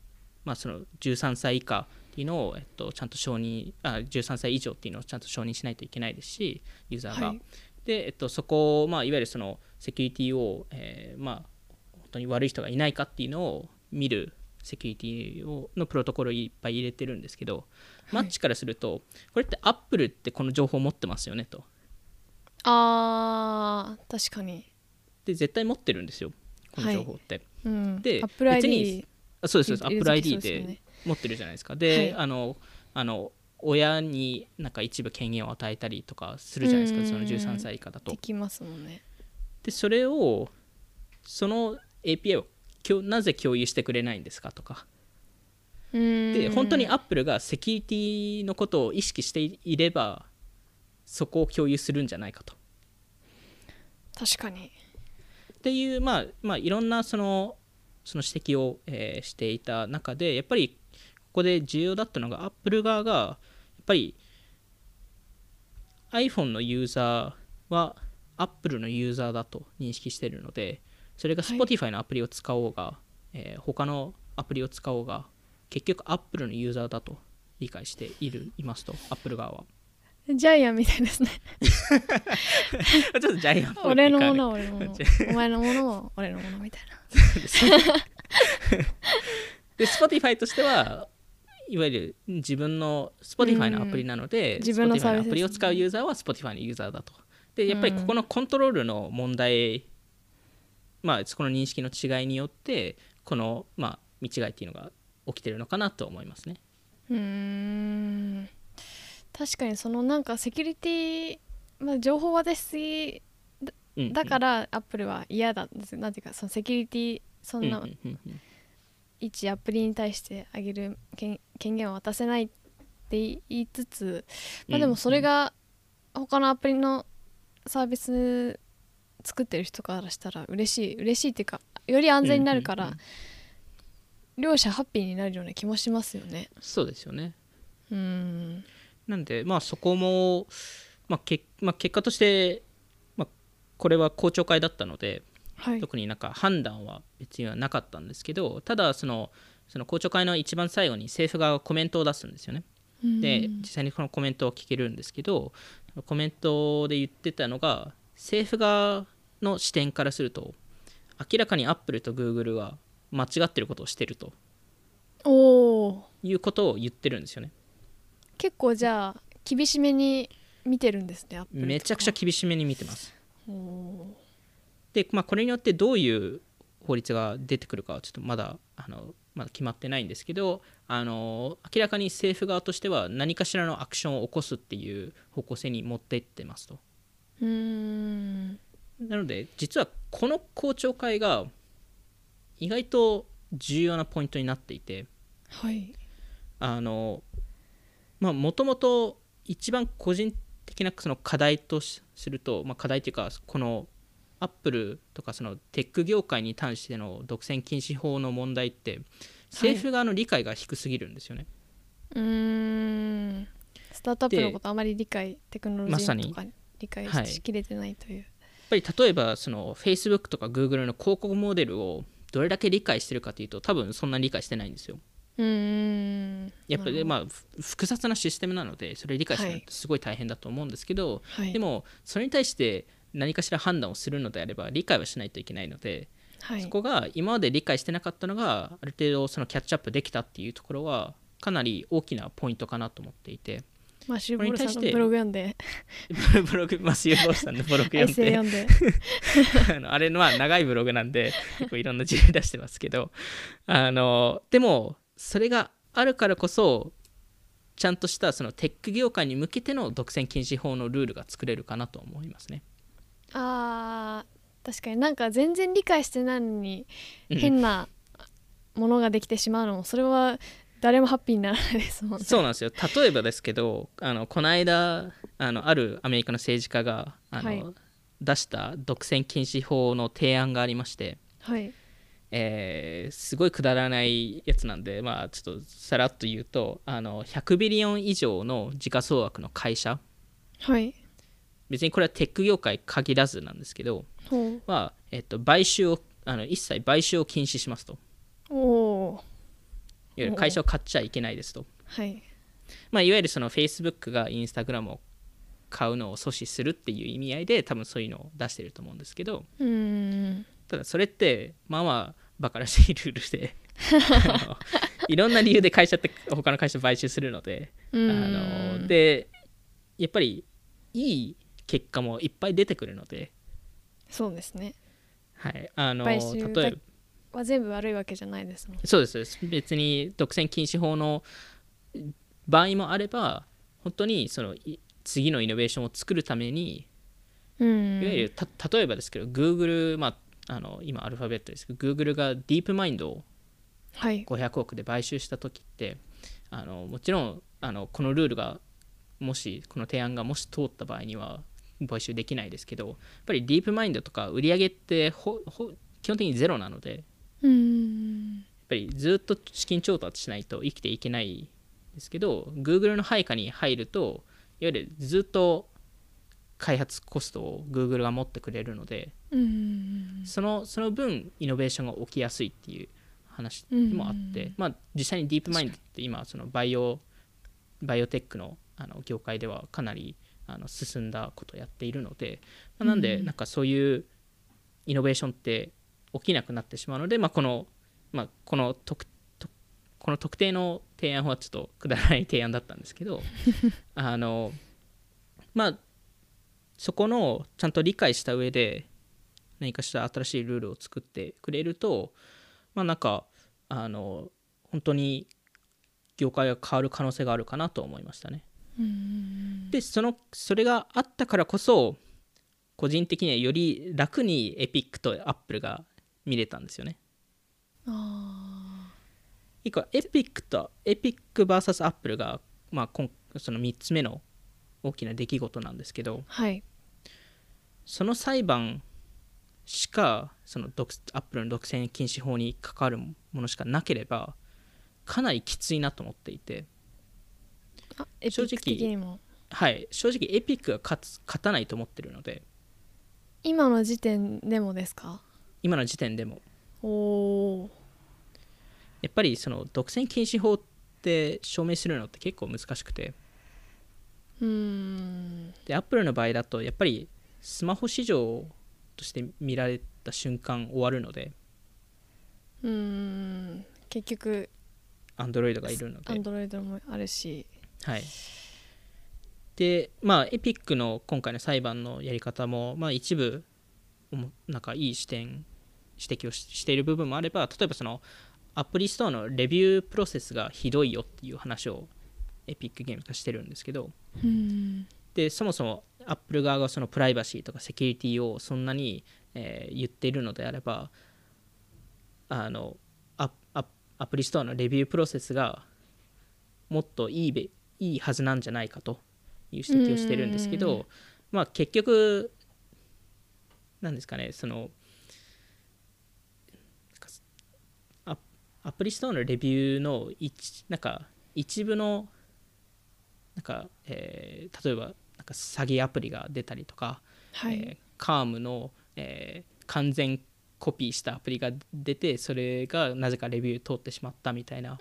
まあ、その13歳以下っていうのを、えっと、ちゃんと承認あ13歳以上っていうのをちゃんと承認しないといけないですしユーザーが、はい。で、えっと、そこを、まあ、いわゆるそのセキュリティを、えーまあ本当に悪い人がいないかっていうのを見るセキュリティをのプロトコルをいっぱい入れてるんですけど、マッチからするとこれってアップルってこの情報を持ってますよねと。あー確かに。で絶対持ってるんですよこの情報って、うん。で Apple 別 ID にあそうですそうです。入れ Apple とき ID で持ってるじゃないですか。で、はい。あのあの親になんか一部権限を与えたりとかするじゃないですかそのうん13歳以下だと。できますもんね。でそれをその API をなぜ共有してくれないんですかとか。でで本当にアップルがセキュリティのことを意識していればそこを共有するんじゃないかと。確かに。っていう、まあまあ、いろんなそのその指摘を、えーしていた中でやっぱりここで重要だったのがアップル側がやっぱり iPhone のユーザーはアップルのユーザーだと認識しているのでそれがはい。Spotify のアプリを使おうが、えー他のアプリを使おうが結局アップルのユーザーだと理解しているいますとアップル側は。ジャイアンみたいですね。ちょっとジャイアン俺のものは俺のもの。お前のものは俺のものみたいで Spotify としてはいわゆる自分の Spotify のアプリなので、自分のサー Spotify ビスのアプリを使うユーザーは Spotify のユーザーだと。でやっぱりここのコントロールの問題、まあそこの認識の違いによってこの、まあ、見違いっていうのが起きてるのかなと思いますね。なうーん。確かにそのなんかセキュリティ、まあ、情報渡しすぎうんだからアップルは嫌だなんていうかそのセキュリティそんなうんうんうんうん。一アプリに対してあげる権権限を渡せないって言いつつ、まあ、でもそれが他のアプリのサービス作ってる人からしたら嬉しい嬉しいっていうかより安全になるから、うんうんうん両者ハッピーになるような気もしますよね。そうですよね。うん。なんで、まあ、そこも、まあけまあ、結果として、まあ、これは公聴会だったので、はい。特になんか判断は別にはなかったんですけどただそのその公聴会の一番最後に政府側がコメントを出すんですよね。で実際にこのコメントを聞けるんですけどコメントで言ってたのが政府側の視点からすると明らかにアップルとグーグルは間違ってることをしてるということを言ってるんですよね。結構じゃあ厳しめに見てるんですねアップルとか。めちゃくちゃ厳しめに見てます。で、まあ、これによってどういう法律が出てくるかはちょっとまだあのまだ決まってないんですけどあの明らかに政府側としては何かしらのアクションを起こすっていう方向性に持っていってますと。うーんなので実はこの公聴会が意外と重要なポイントになっていてはい。あのまあもともと一番個人的なその課題としすると、まあ、課題というかこのアップルとかそのテック業界に対しての独占禁止法の問題って政府側の理解が低すぎるんですよね。うーん。スタートアップのことあまり理解テクノロジーとか理解はい。しきれてないという、やっぱり例えばその Facebook とか Google の広告モデルをどれだけ理解してるかというと多分そんな理解してないんですよ。うーん。やっぱり、まあ、ふ複雑なシステムなのでそれ理解するのはい。ってすごい大変だと思うんですけどはい。でもそれに対して何かしら判断をするのであれば理解はしないといけないので、はい。そこが今まで理解してなかったのがある程度そのキャッチアップできたっていうところはかなり大きなポイントかなと思っていてまあシューボールさんのブログ読んで。ブログマスユーボーさんのブログ読んで。読んで。あのあれのは長いブログなんで結構いろんな事例出してますけど。あのでもそれがあるからこそちゃんとしたそのテック業界に向けての独占禁止法のルールが作れるかなと思いますね。あー確かになんか全然理解してないのにうん。変なものができてしまうのもそれは誰もハッピーにならないですもんね。そうなんですよ。例えばですけどあのこの間あのあるアメリカの政治家があの、はい。出した独占禁止法の提案がありまして、はい。えーすごいくだらないやつなんで、まあ、ちょっとさらっと言うとあの100ビリオン以上の時価総額の会社。はい。別にこれはテック業界限らずなんですけどほは、えっと、買収をあの一切買収を禁止しますと。うおーいわゆる会社を買っちゃいけないですと、はい。まあ、いわゆるその Facebook が Instagram を買うのを阻止するっていう意味合いで多分そういうのを出してると思うんですけど。うーん。ただそれってまあまあバカらしいルールで。いろんな理由で会社って他の会社を買収するので。あのでやっぱりいい結果もいっぱい出てくるので、そうですね。はい、あの例えばは全部悪いわけじゃないですもん。そうです。別に独占禁止法の場合もあれば本当にそのい次のイノベーションを作るためにうん。いわゆるた例えばですけど Google、まあ、あの今アルファベットですけど Google がディープマインドをはい。500億で買収した時ってあのもちろんあのこのルールがもしこの提案がもし通った場合には買収できないですけどやっぱりディープマインドとか売り上げってほほ基本的にゼロなのでうん。やっぱりずっと資金調達しないと生きていけないですけど Google の配下に入るといわゆるずっと開発コストを Google が持ってくれるのでうん。そのその分イノベーションが起きやすいっていう話もあって、うん。まあ、実際にディープマインドって今そのバイオバイオテックのあの業界ではかなりあの進んだことをやっているので、まあなんでうん。なんかそういうイノベーションって起きなくなってしまうので、まあ、この、まあ、この特特この特定の提案はちょっとくだらない提案だったんですけど あのまあそこのちゃんと理解した上で何かしら新しいルールを作ってくれるとまあなんかあの本当に業界が変わる可能性があるかなと思いましたね。うんでそのそれがあったからこそ個人的にはより楽にエピックとアップルが見れたんですよね。あ以降エピックとエピック VS アップルが、まあ、今その3つ目の大きな出来事なんですけどーはい。その裁判しかその独アップルの独占禁止法に関わるものしかなければかなりきついなと思っていて正直はい。正直エピックが勝つ勝たないと思ってるので。今の時点でもですか？今の時点でも。おおやっぱりその独占禁止法って証明するのって結構難しくて。うーん。でアップルの場合だとやっぱりスマホ市場として見られた瞬間終わるので。うーん。結局アンドロイドがいるので。アンドロイドもあるし。はい。でまあエピックの今回の裁判のやり方も、まあ、一部なんかいい視点指摘をししている部分もあれば例えばそのアプリストアのレビュープロセスがひどいよっていう話をエピックゲームがしてるんですけどうーん。でそもそもアップル側がそのプライバシーとかセキュリティをそんなに、えー言っているのであればあのアアアプリストアのレビュープロセスがもっといいべいいはずなんじゃないかという指摘をしてるんですけうん。どまあ結局なんですかねそのなんかアアプリストアのレビューの一なんか一部のなんか、えー例えばなんか詐欺アプリが出たりとか、はい、えーカームの、えー完全コピーしたアプリが出てそれがなぜかレビュー通ってしまったみたいな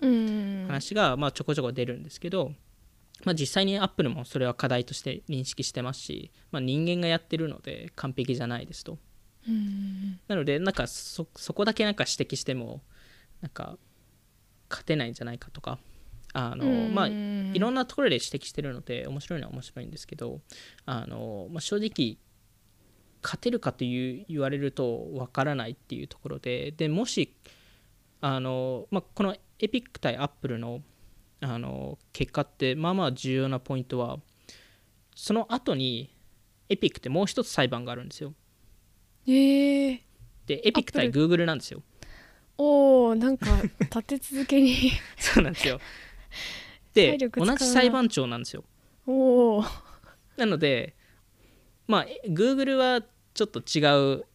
話が、まあ、ちょこちょこ出るんですけど、まあ、実際にアップルもそれは課題として認識してますし、まあ、人間がやってるので完璧じゃないですと。なのでなんかそそこだけなんか指摘してもなんか勝てないんじゃないかとかあの、まあ、いろんなところで指摘してるので面白いのは面白いんですけどあの、まあ、正直勝てるかという言われるとわからないっていうところででもしあの、まあ、このエピック対アップルのあの結果ってまあまあ重要なポイントはその後にエピックってもう一つ裁判があるんですよ。えー、でエピック対アップ Google なんですよおおなんか 立て続けに。そうなんですよ。で同じ裁判長なんですよ。おおなのでまあ Google はちょっと違う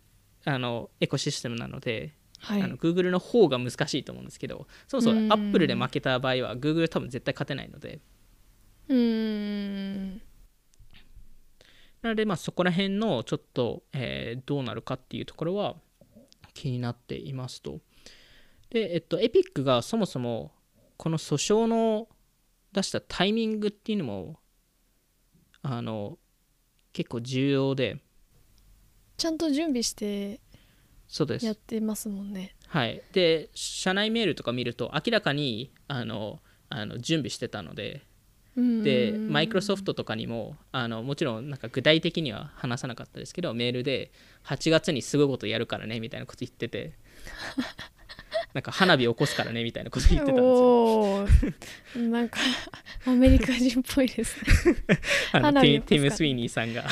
あのエコシステムなので、はい。あの Google の方が難しいと思うんですけどそもそうもん Apple で負けた場合は Google 多分絶対勝てないので。うーん。なのでまあそこら辺のちょっと、えーどうなるかっていうところは気になっていますとでえっとエピックがそもそもこの訴訟の出したタイミングっていうのもあの結構重要で。ちゃんと準備してそうです。やってますもんね。はい、で社内メールとか見ると明らかにあのあの準備してたので。でマイクロソフトとかにもあのもちろんなんか具体的には話さなかったですけどメールで8月にすごいことやるからねみたいなこと言ってて なんか花火起こすからねみたいなこと言ってたんですよ。なんか アメリカ人っぽいですね。あのティム・スウィーニーさんが。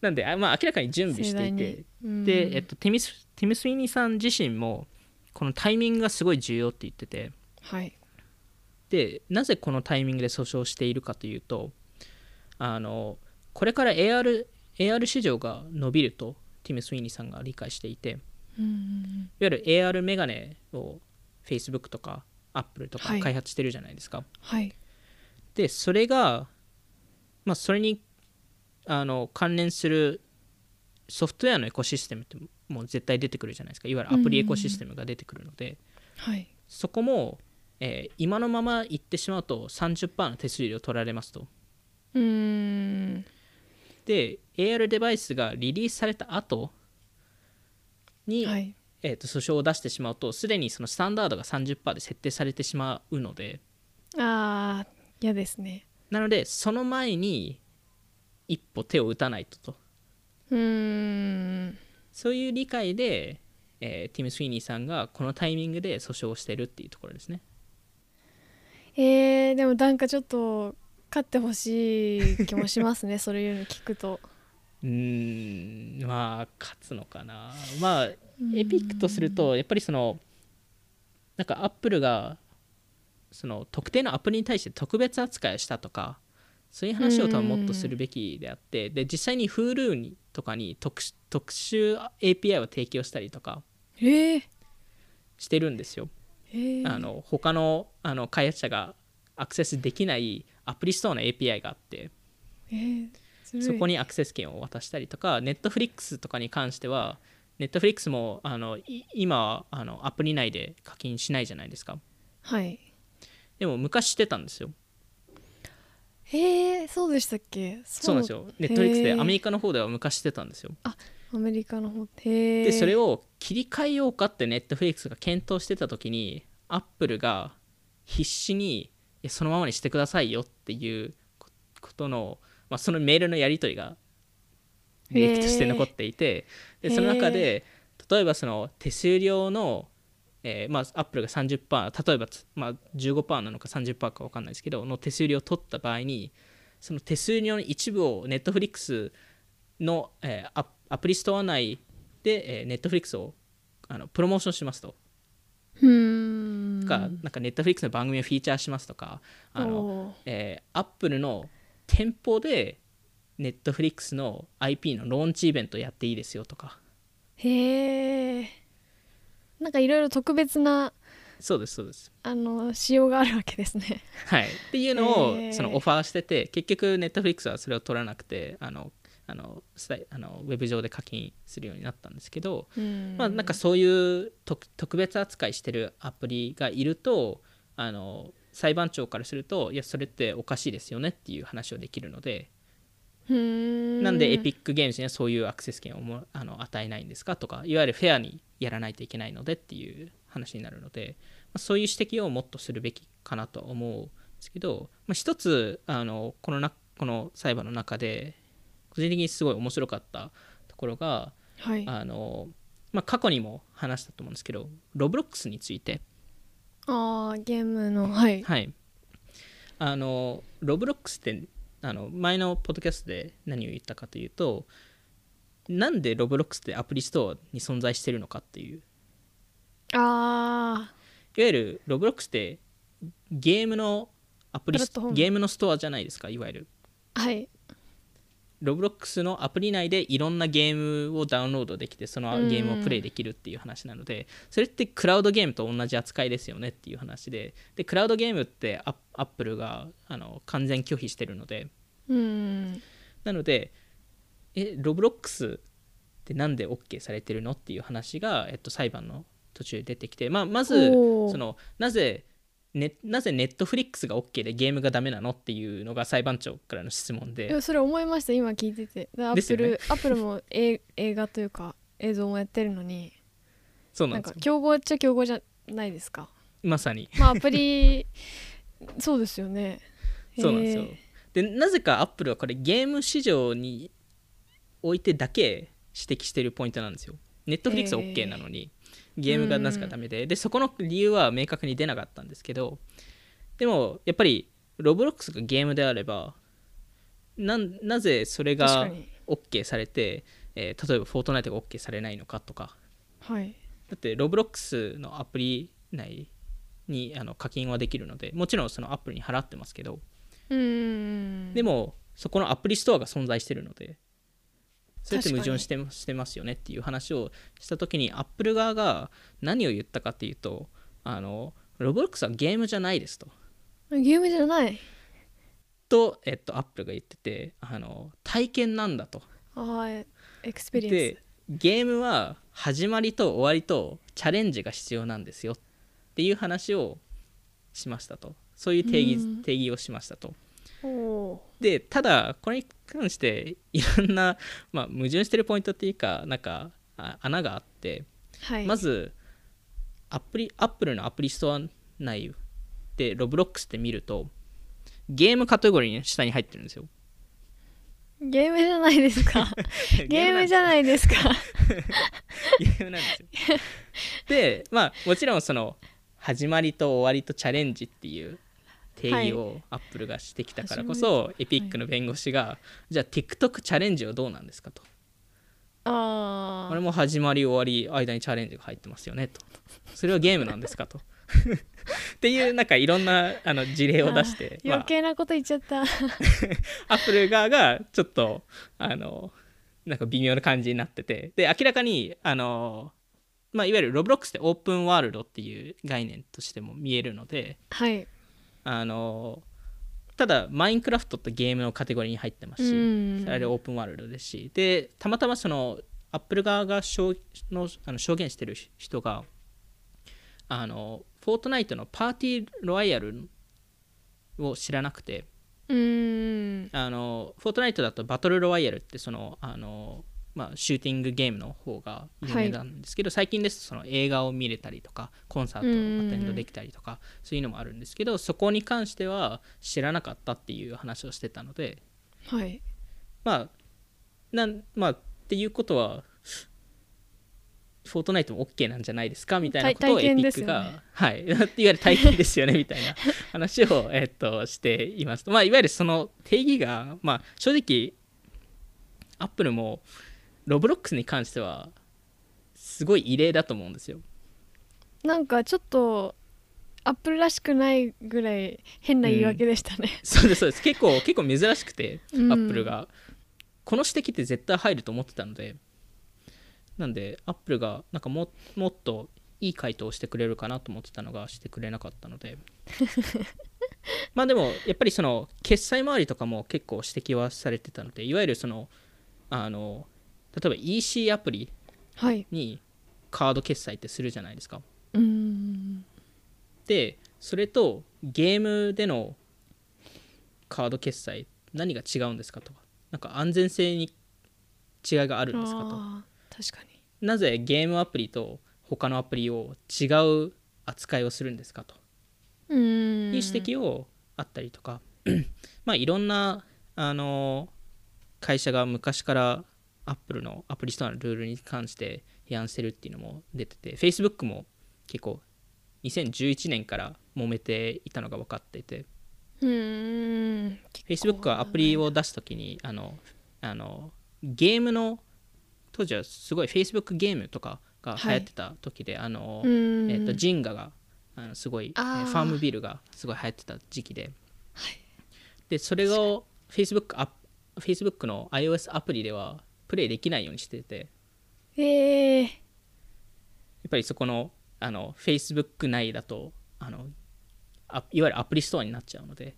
なんで、あまあ、明らかに準備していて、で、えっと、ティムスティム・スウィーニーさん自身もこのタイミングがすごい重要って言ってて。はい。でなぜこのタイミングで訴訟しているかというとあのこれから AR, AR 市場が伸びるとティム・スウィーニーさんが理解していていわうんゆる AR メガネを Facebook とか Apple とはい。か開発してるじゃないですか、はい。でそれがまあそれにあの関連するソフトウェアのエコシステムってもう絶対出てくるじゃないですか。いわゆるアプリエコシステムが出てくるので、はい。そこも、えー今のまま行ってしまうと30%の手数料取られますと。うーん。で AR デバイスがリリースされた後に、はい。えー、と訴訟を出してしまうとすでにそのスタンダードが30%で設定されてしまうので。あー嫌ですね。なのでその前に一歩手を打たないとと。うーん。そういう理解で、えーティム・スウィーニーさんがこのタイミングで訴訟をしてるっていうところですね。えー、でもなんかちょっと勝ってほしい気もしますね そういうの聞くとうーんまあ勝つのかな。まあエピックとするとやっぱりそのなんかアップルがその特定のアプリに対して特別扱いをしたとかそういう話を多分もっとするべきであってで実際に Hulu にとかに特殊特殊 API を提供したりとかえー、してるんですよ。えー、あの他のあの開発者がアクセスできないアプリストアの API があってそこにアクセス権を渡したりとか、ネットフリックスとかに関しては、ネットフリックスもあのい今はあのアプリ内で課金しないじゃないですか。はいでも昔してたんですよ。えー、そうでしたっけ？そうなんですよ。ネットフリックスでアメリカの方では昔してたんですよ。アメリカの方へーで、それを切り替えようかってネットフリックスが検討してた時に、アップルが必死にそのままにしてくださいよっていうこことの、まあ、そのメールのやり取りが履歴として残っていて、でその中で例えばその手数料の、えーまあ、アップルが30%例えばつ、まあ、15%なのか30%か分かんないですけどの手数料を取った場合にその手数料の一部をネットフリックスの、えーアアプリストア内で、えーネットフリックスをあのプロモーションしますと。うーん。か、なんかネットフリックスの番組をフィーチャーしますとかあの、えー、アップルの店舗でネットフリックスの IP のローンチイベントやっていいですよとか。へえなんかいろいろ特別なそうですそうです。あの仕様があるわけですね。はい、っていうのをそのオファーしてて結局ネットフリックスはそれを取らなくてあのあのあのウェブ上で課金するようになったんですけど、うん。まあ、なんかそういう特特別扱いしてるアプリがいるとあの裁判長からするといやそれっておかしいですよねっていう話をできるので、なんでエピックゲームズにはそういうアクセス権をもあの与えないんですかとかいわゆるフェアにやらないといけないのでっていう話になるので、まあ、そういう指摘をもっとするべきかなとは思うんですけど、まあ、一つあのこのなこの裁判の中で個人的にすごい面白かったところがはい。あの、まあ、過去にも話したと思うんですけどロブロックスについて、あーゲームのはい。はい、あのロブロックスってあの前のポッドキャストで何を言ったかというとなんでロブロックスってアプリストアに存在してるのかっていう。あいわゆるロブロックスってゲームのアプリゲームのストアじゃないですかいわゆる。ーはいロブロックスのアプリ内でいろんなゲームをダウンロードできてそのゲームをプレイできるっていう話なのでそれってクラウドゲームと同じ扱いですよねっていう話ででクラウドゲームってアアップルがあの完全拒否してるのでうん。なのでえロブロックスってなんで OK されてるのっていう話が、えっと、裁判の途中で出てきて、まあ、まずそのなぜね、なぜネットフリックスが OK でゲームがダメなのっていうのが裁判長からの質問で。いやそれ思いました。今聞いてて。でアップル、ね。アップルも映映画というか映像もやってるのに。そうなんですよ。か競合っちゃ競合じゃないですか。まさに。まあアプリそうですよね。そうなんですよ。でなぜかアップルはこれゲーム市場においてだけ指摘してるポイントなんですよ。ネットフリックスは OK なのに、ゲームがなぜかダメで。でそこの理由は明確に出なかったんですけどでもやっぱりロブロックスがゲームであればなんなぜそれが OK されて、えー例えばフォートナイトが OK されないのかとか。はい。だってロブロックスのアプリ内にあの課金はできるのでもちろんそのアップルに払ってますけど。うーん。でもそこのアプリストアが存在してるのでそれって矛盾してしてますよねっていう話をした時にアップル側が何を言ったかっていうとあのロブロックスはゲームじゃないですと。ゲームじゃない。と、えっと、アップルが言っててあの体験なんだと。ああエクスペリエンス。でゲームは始まりと終わりとチャレンジが必要なんですよっていう話をしましたと。そういう定義うん。定義をしましたとでただこれに関していろんな、まあ、矛盾してるポイントっていうかなんかあ穴があってーはい。まずアプリアップルのアプリストア内でロブロックスって見るとゲームカテゴリーの下に入ってるんですよ。ゲームじゃないですか。ゲームじゃいないですか。ゲームなんですよ。でまあもちろんその始まりと終わりとチャレンジっていう定義をアップルがしてきたからこそ、エピックの弁護士が、じゃあ TikTok チャレンジはどうなんですかと。ああこれも始まり終わり間にチャレンジが入ってますよねと。それはゲームなんですかと。っていうなんかいろんなあの事例を出して、ま 余計なこと言っちゃった。あ、アップル側がちょっとあのなんか微妙な感じになってて。で明らかにあの、まあ、いわゆるロブロックスってオープンワールドっていう概念としても見えるのではいあのただマインクラフトってゲームのカテゴリーに入ってますし、うん。あれオープンワールドですし。でたまたまそのアップル側が証の、あの証言してる人があのフォートナイトのパーティーロワイヤルを知らなくて。あのフォートナイトだとバトルロワイヤルってそのあの、まあ、シューティングゲームの方が有名なんですけど、最近ですとその映画を見れたりとかコンサートをアテンドできたりとかそういうのもあるんですけどそこに関しては知らなかったっていう話をしてたのではい。まあなんまあっていうことはフォートナイトも OK なんじゃないですかみたいなことを体エピック験ですよね。が、はい、いわゆる体験ですよねみたいな 話を、えっと、しています。まあ、いわゆるその定義が、まあ、正直アップルもロブロックスに関してはすごい異例だと思うんですよ。なんかちょっとアップルらしくないぐらい変な言い訳でしたね、そうですそうです。結構結構珍しくて、うん。アップルが。この指摘って絶対入ると思ってたのでなんでアップルがなんかももっといい回答をしてくれるかなと思ってたのがしてくれなかったので。まあでもやっぱりその決済周りとかも結構指摘はされてたのでいわゆるそのあの例えば EC アプリはい。にカード決済ってするじゃないですか。うーん。でそれとゲームでのカード決済何が違うんですかとか。なんか安全性に違いがあるんですかと。確かに。なぜゲームアプリと他のアプリを違う扱いをするんですかと。いう指摘をあったりとか。まあいろんなあの会社が昔からアップルのアプリストアのルールに関して批判してるっていうのも出てて Facebook も結構2011年から揉めていたのが分かっていて。うーん Facebook はアプリを出す時にあのあのゲームの当時はすごい Facebook ゲームとかが流行ってた時で、あのうーんえっとジンガがあのすごい、ファームビルがすごい流行ってた時期で、でそれを Facebook, アップ Facebook の iOS アプリではプレイできないようにしてて。やえー、っぱりそこのあの Facebook 内だとあのあいわゆるアプリストアになっちゃうので。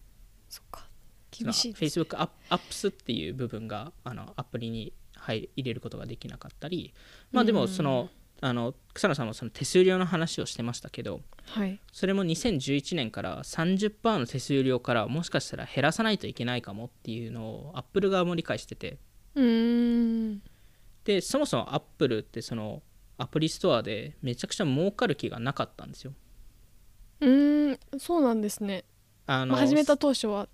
そっか。厳しいフェイスブックアップスっていう部分があのアプリに入入れることができなかったり。まあでもその,、あの草野さんもその手数料の話をしてましたけどはい。それも2011年から30%の手数料からもしかしたら減らさないといけないかもっていうのをアップル側も理解しててうーん。でそもそもアップルってそのアプリストアでめちゃくちゃ儲かる気がなかったんですよ。うーん。そうなんですね、あのまあ、始めた当初は。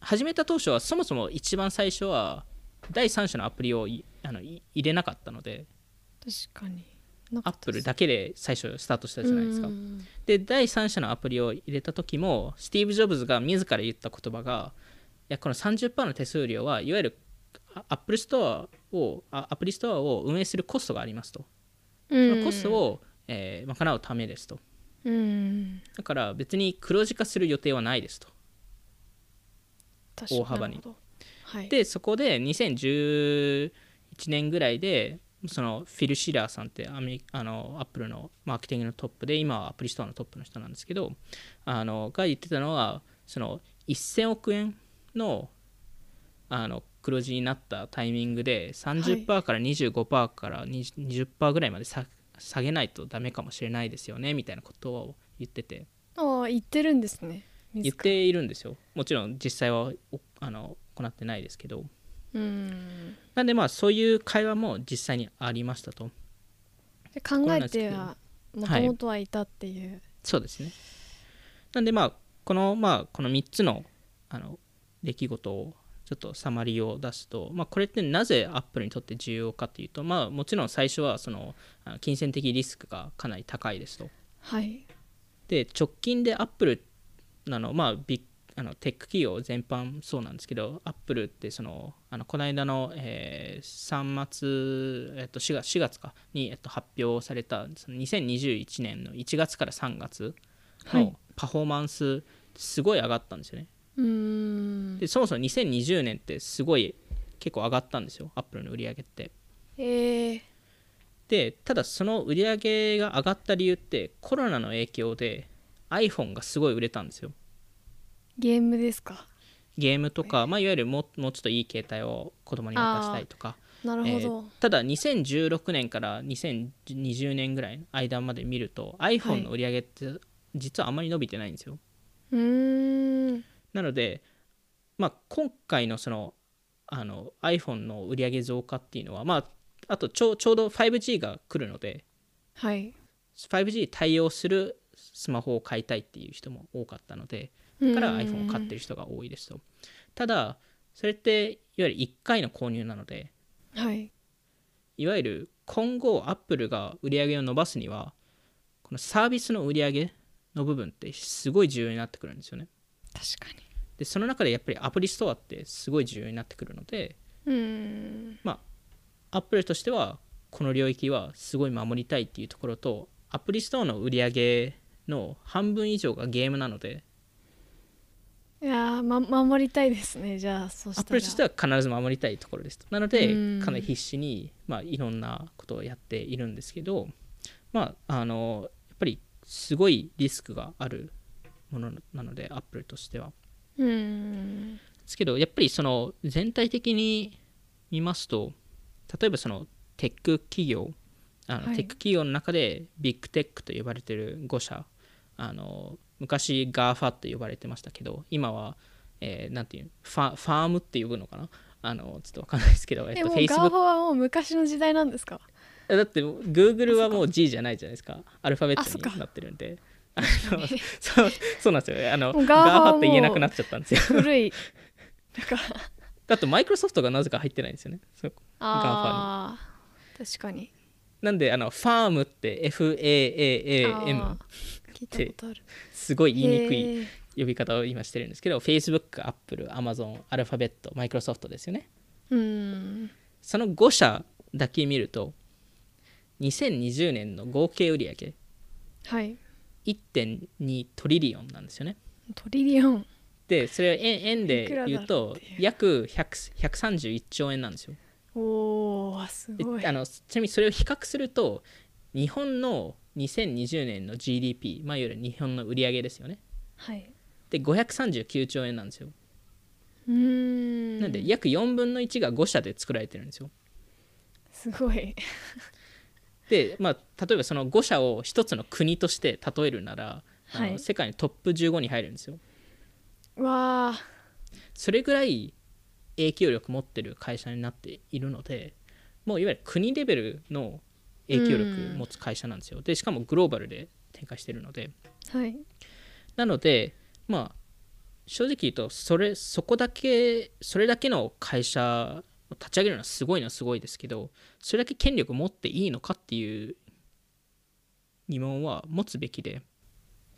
始めた当初はそもそも一番最初は第三者のアプリをいあのい入れなかったので。確かに。アップルだけで最初スタートしたじゃないですか。で第三者のアプリを入れた時もスティーブ・ジョブズが自ら言った言葉がいやこの30%の手数料はいわゆるアップルストアをあアプリストアを運営するコストがありますと。そのコストを、えー、賄うためですと。うんだから別に黒字化する予定はないですと。大幅にはいでそこで2011年ぐらいでそのフィル・シラーさんってアメリあのアップルのマーケティングのトップで今はアプリストアのトップの人なんですけどあのが言ってたのはその1000億円のあの黒字になったタイミングで30%から25%から20 20%ぐらいまで下下げないとダメかもしれないですよねみたいなことを言ってて。ああ言ってるんですね言っているんですよ。もちろん実際はおあの行ってないですけど。うん。なんでまあそういう会話も実際にありましたと。で考えてはもともとはいたっていう、そうですね。なんでまあこのまあこの3つのあの出来事をちょっとサマリーを出すと、まあ、これってなぜアップルにとって重要かというと、まあ、もちろん最初はその金銭的リスクがかなり高いですと。はい。で直近でアップルなのまあビッあのテック企業全般そうなんですけどアップルってそのあのこの間の、えー3月、えっと、4, 月4月かに、えっと、発表されたその2021年の1月から3月はい。のパフォーマンスすごい上がったんですよね、でそもそも2020年ってすごい結構上がったんですよアップルの売り上げって。えー、でただその売り上げが上がった理由ってコロナの影響で iPhone がすごい売れたんですよ。ゲームですか？ゲームとか、まあ、いわゆるももうちょっといい携帯を子供に渡したいとか。なるほど、えーただ2016年から2020年ぐらいの間まで見ると iPhone の売り上げって実はあんまり伸びてないんですよ、うーんなので、まあ、今回のそのあの iPhone の売り上げ増加っていうのは、まあ、あとちょちょうど 5G が来るのではい、5G 対応するスマホを買いたいっていう人も多かったのでだから iPhone を買ってる人が多いですと。ただそれっていわゆる1回の購入なのではい。いわゆる今後アップルが売り上げを伸ばすにはこのサービスの売り上げの部分ってすごい重要になってくるんですよね確かに。でその中でやっぱりアプリストアってすごい重要になってくるのでうーん。まあアップルとしてはこの領域はすごい守りたいっていうところとアプリストアの売り上げの半分以上がゲームなのでいやー、ま、守りたいですねじゃあそしたら。アップルとしては必ず守りたいところですと。なのでうん。かなり必死に、まあ、いろんなことをやっているんですけどまああのやっぱりすごいリスクがあるものなのでアップルとしては。うーん。ですけどやっぱりその全体的に見ますと例えばそのテック企業あの、はい。テック企業の中でビッグテックと呼ばれてる5社あの昔 GAFA と呼ばれてましたけど今は、えーなんていうファファームって呼ぶのかな？あのちょっとわかんないですけど、えっと、えもうガー Facebook ファはもう昔の時代なんですか？だって Google はもう G じゃないじゃないですか。アルファベットになってるんであのそうそうなんですよ。あのもう GAFA は GAFA って言えなくなっちゃったんですよ。古いなんか。だってマイクロソフトがなぜか入ってないんですよね。そうああ確かに。なんであのファームって FAAAM あー聞いたことある。すごい言いにくい呼び方を今してるんですけど Facebook、Apple、Amazon、アルファベット、マイクロソフトですよね。うーん。その5社だけ見ると2020年の合計売上はい1.2トリリオンなんですよね。トリリオン。でそれを円円で言うと約100 131兆円なんですよ。おーすでごい。あのちなみにそれを比較すると日本の2020年の GDP、まあ、いわゆる日本の売り上げですよね。はい。で539兆円なんですよ。うーん。なんで約4分の1が5社で作られてるんですよ。すごいで、まあ、例えばその5社を一つの国として例えるなら、はい。世界のトップ15に入るんですよ。わあ。それぐらい影響力持ってる会社になっているのでもういわゆる国レベルの影響力持つ会社なんですよ。でしかもグローバルで展開してるので。はい。なのでまあ正直言うとそれそこだけそれだけの会社を立ち上げるのはすごいのはすごいですけどそれだけ権力を持っていいのかっていう疑問は持つべきで。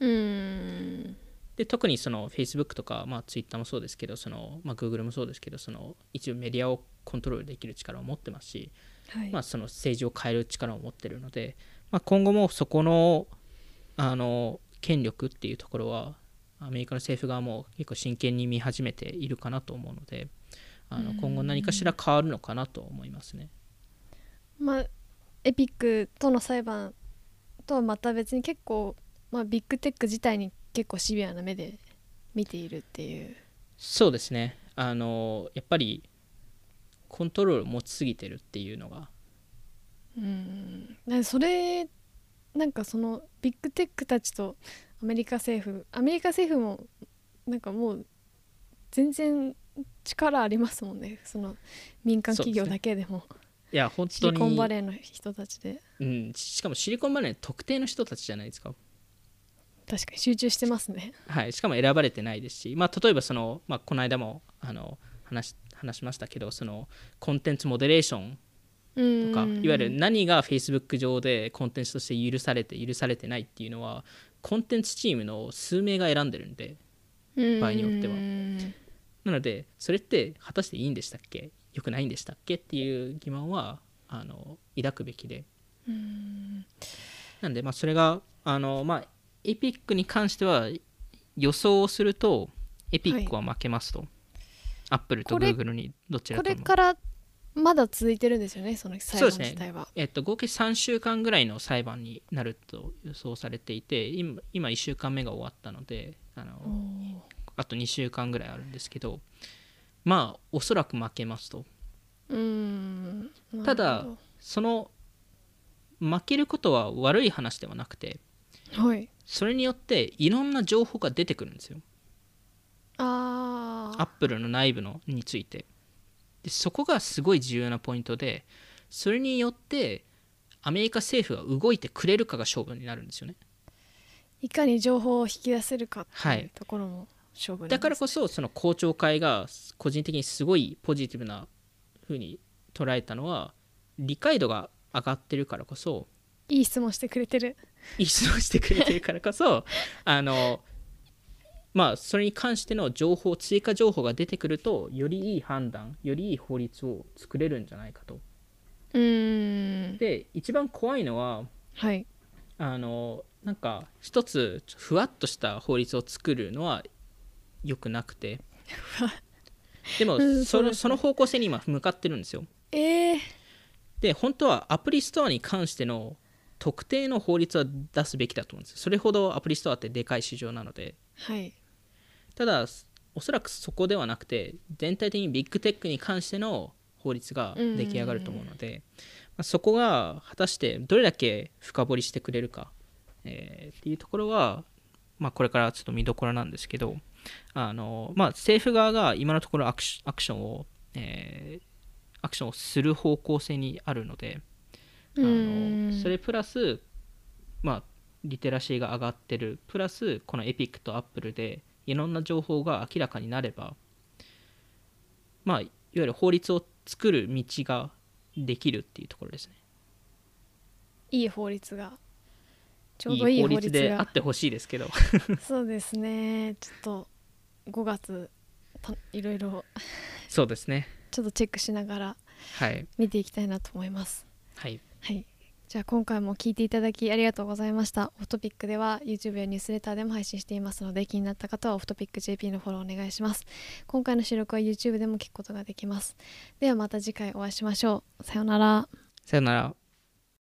うん。で特にその Facebook とか、まあ、Twitter もそうですけどその、まあ、Google もそうですけどその一応メディアをコントロールできる力を持ってますし、はい、まあ、その政治を変える力を持ってるので、まあ、今後もそこのあの権力っていうところはアメリカの政府側も結構真剣に見始めているかなと思うのであの今後何かしら変わるのかなと思いますね。まあエピックとの裁判とはまた別に結構、まあ、ビッグテック自体に結構シビアな目で見ているっていう。そうですね。あのやっぱりコントロールを持ちすぎてるっていうのが。うん。なんかそれなんかそのビッグテックたちとアメリカ政府アメリカ政府もなんかもう全然力ありますもんね。その民間企業だけでも。いや本シ当に。リコンバレーの人たちで。うん、しかもシリコンバレーの特定の人たちじゃないですか。確かに。集中してますね。はい、しかも選ばれてないですし、まあ、例えばその、まあ、この間もあの話し話しましたけどそのコンテンツモデレーションうん。とかいわゆる何が Facebook 上でコンテンツとして許されて許されてないっていうのはコンテンツチームの数名が選んでるんで場合によっては。うんなのでそれって果たしていいんでしたっけ？良くないんでしたっけ？っていう疑問はあの抱くべきで。うん。なんでまあそれがあのまあエピックに関しては予想をするとエピックは負けますと、アップルとこれ Google にどちらも。れからまだ続いてるんですよねその裁判自体は、えっと、合計3週間ぐらいの裁判になると予想されていて今今1週間目が終わったのであのあと2週間ぐらいあるんですけどまあおそらく負けますと。うん。ただその負けることは悪い話ではなくてどはい。それによっていろんな情報が出てくるんですよ。あアップルの内部のについて。でそこがすごい重要なポイントでそれによってアメリカ政府が動いてくれるかが勝負になるんですよね。いかに情報を引き出せるかってはい。いうところも。勝負なんです。だからこそその公聴会が個人的にすごいポジティブな風に捉えたのは理解度が上がってるからこそいい質問してくれてる。いい質問してくれてるからこそ あのまあそれに関しての情報追加情報が出てくるとよりいい判断よりいい法律を作れるんじゃないかと。うーん。で一番怖いのははい。あのなんか一つふわっとした法律を作るのは良くなくて。でもうんそのその方向性に今向かってるんですよ。えー、で本当はアプリストアに関しての特定の法律は出すべきだと思うんですよ。それほどアプリストアってでかい市場なので。はい。ただおそらくそこではなくて全体的にビッグテックに関しての法律が出来上がると思うので、まあそこが果たしてどれだけ深掘りしてくれるか、えーっていうところは、まあ、これからちょっと見どころなんですけどあの、まあ、政府側が今のところアクションを、えーアクションをする方向性にあるのであのそれプラス、まあ、リテラシーが上がってる。プラスこのエピックとアップルでいろんな情報が明らかになればまあいわゆる法律を作る道ができるっていうところですね。いい法律が。ちょうどいい法律でがあってほしいですけど。そうですね。ちょっと5月たいろいろ。そうですね。ちょっとチェックしながらはい。見ていきたいなと思います。はい。はい。じゃあ今回も聞いていただきありがとうございました。オフトピックでは YouTube やニュースレターでも配信していますので気になった方はオフトピック JP のフォローお願いします。今回の収録は YouTube でも聞くことができます。ではまた次回お会いしましょう。さようなら。さよなら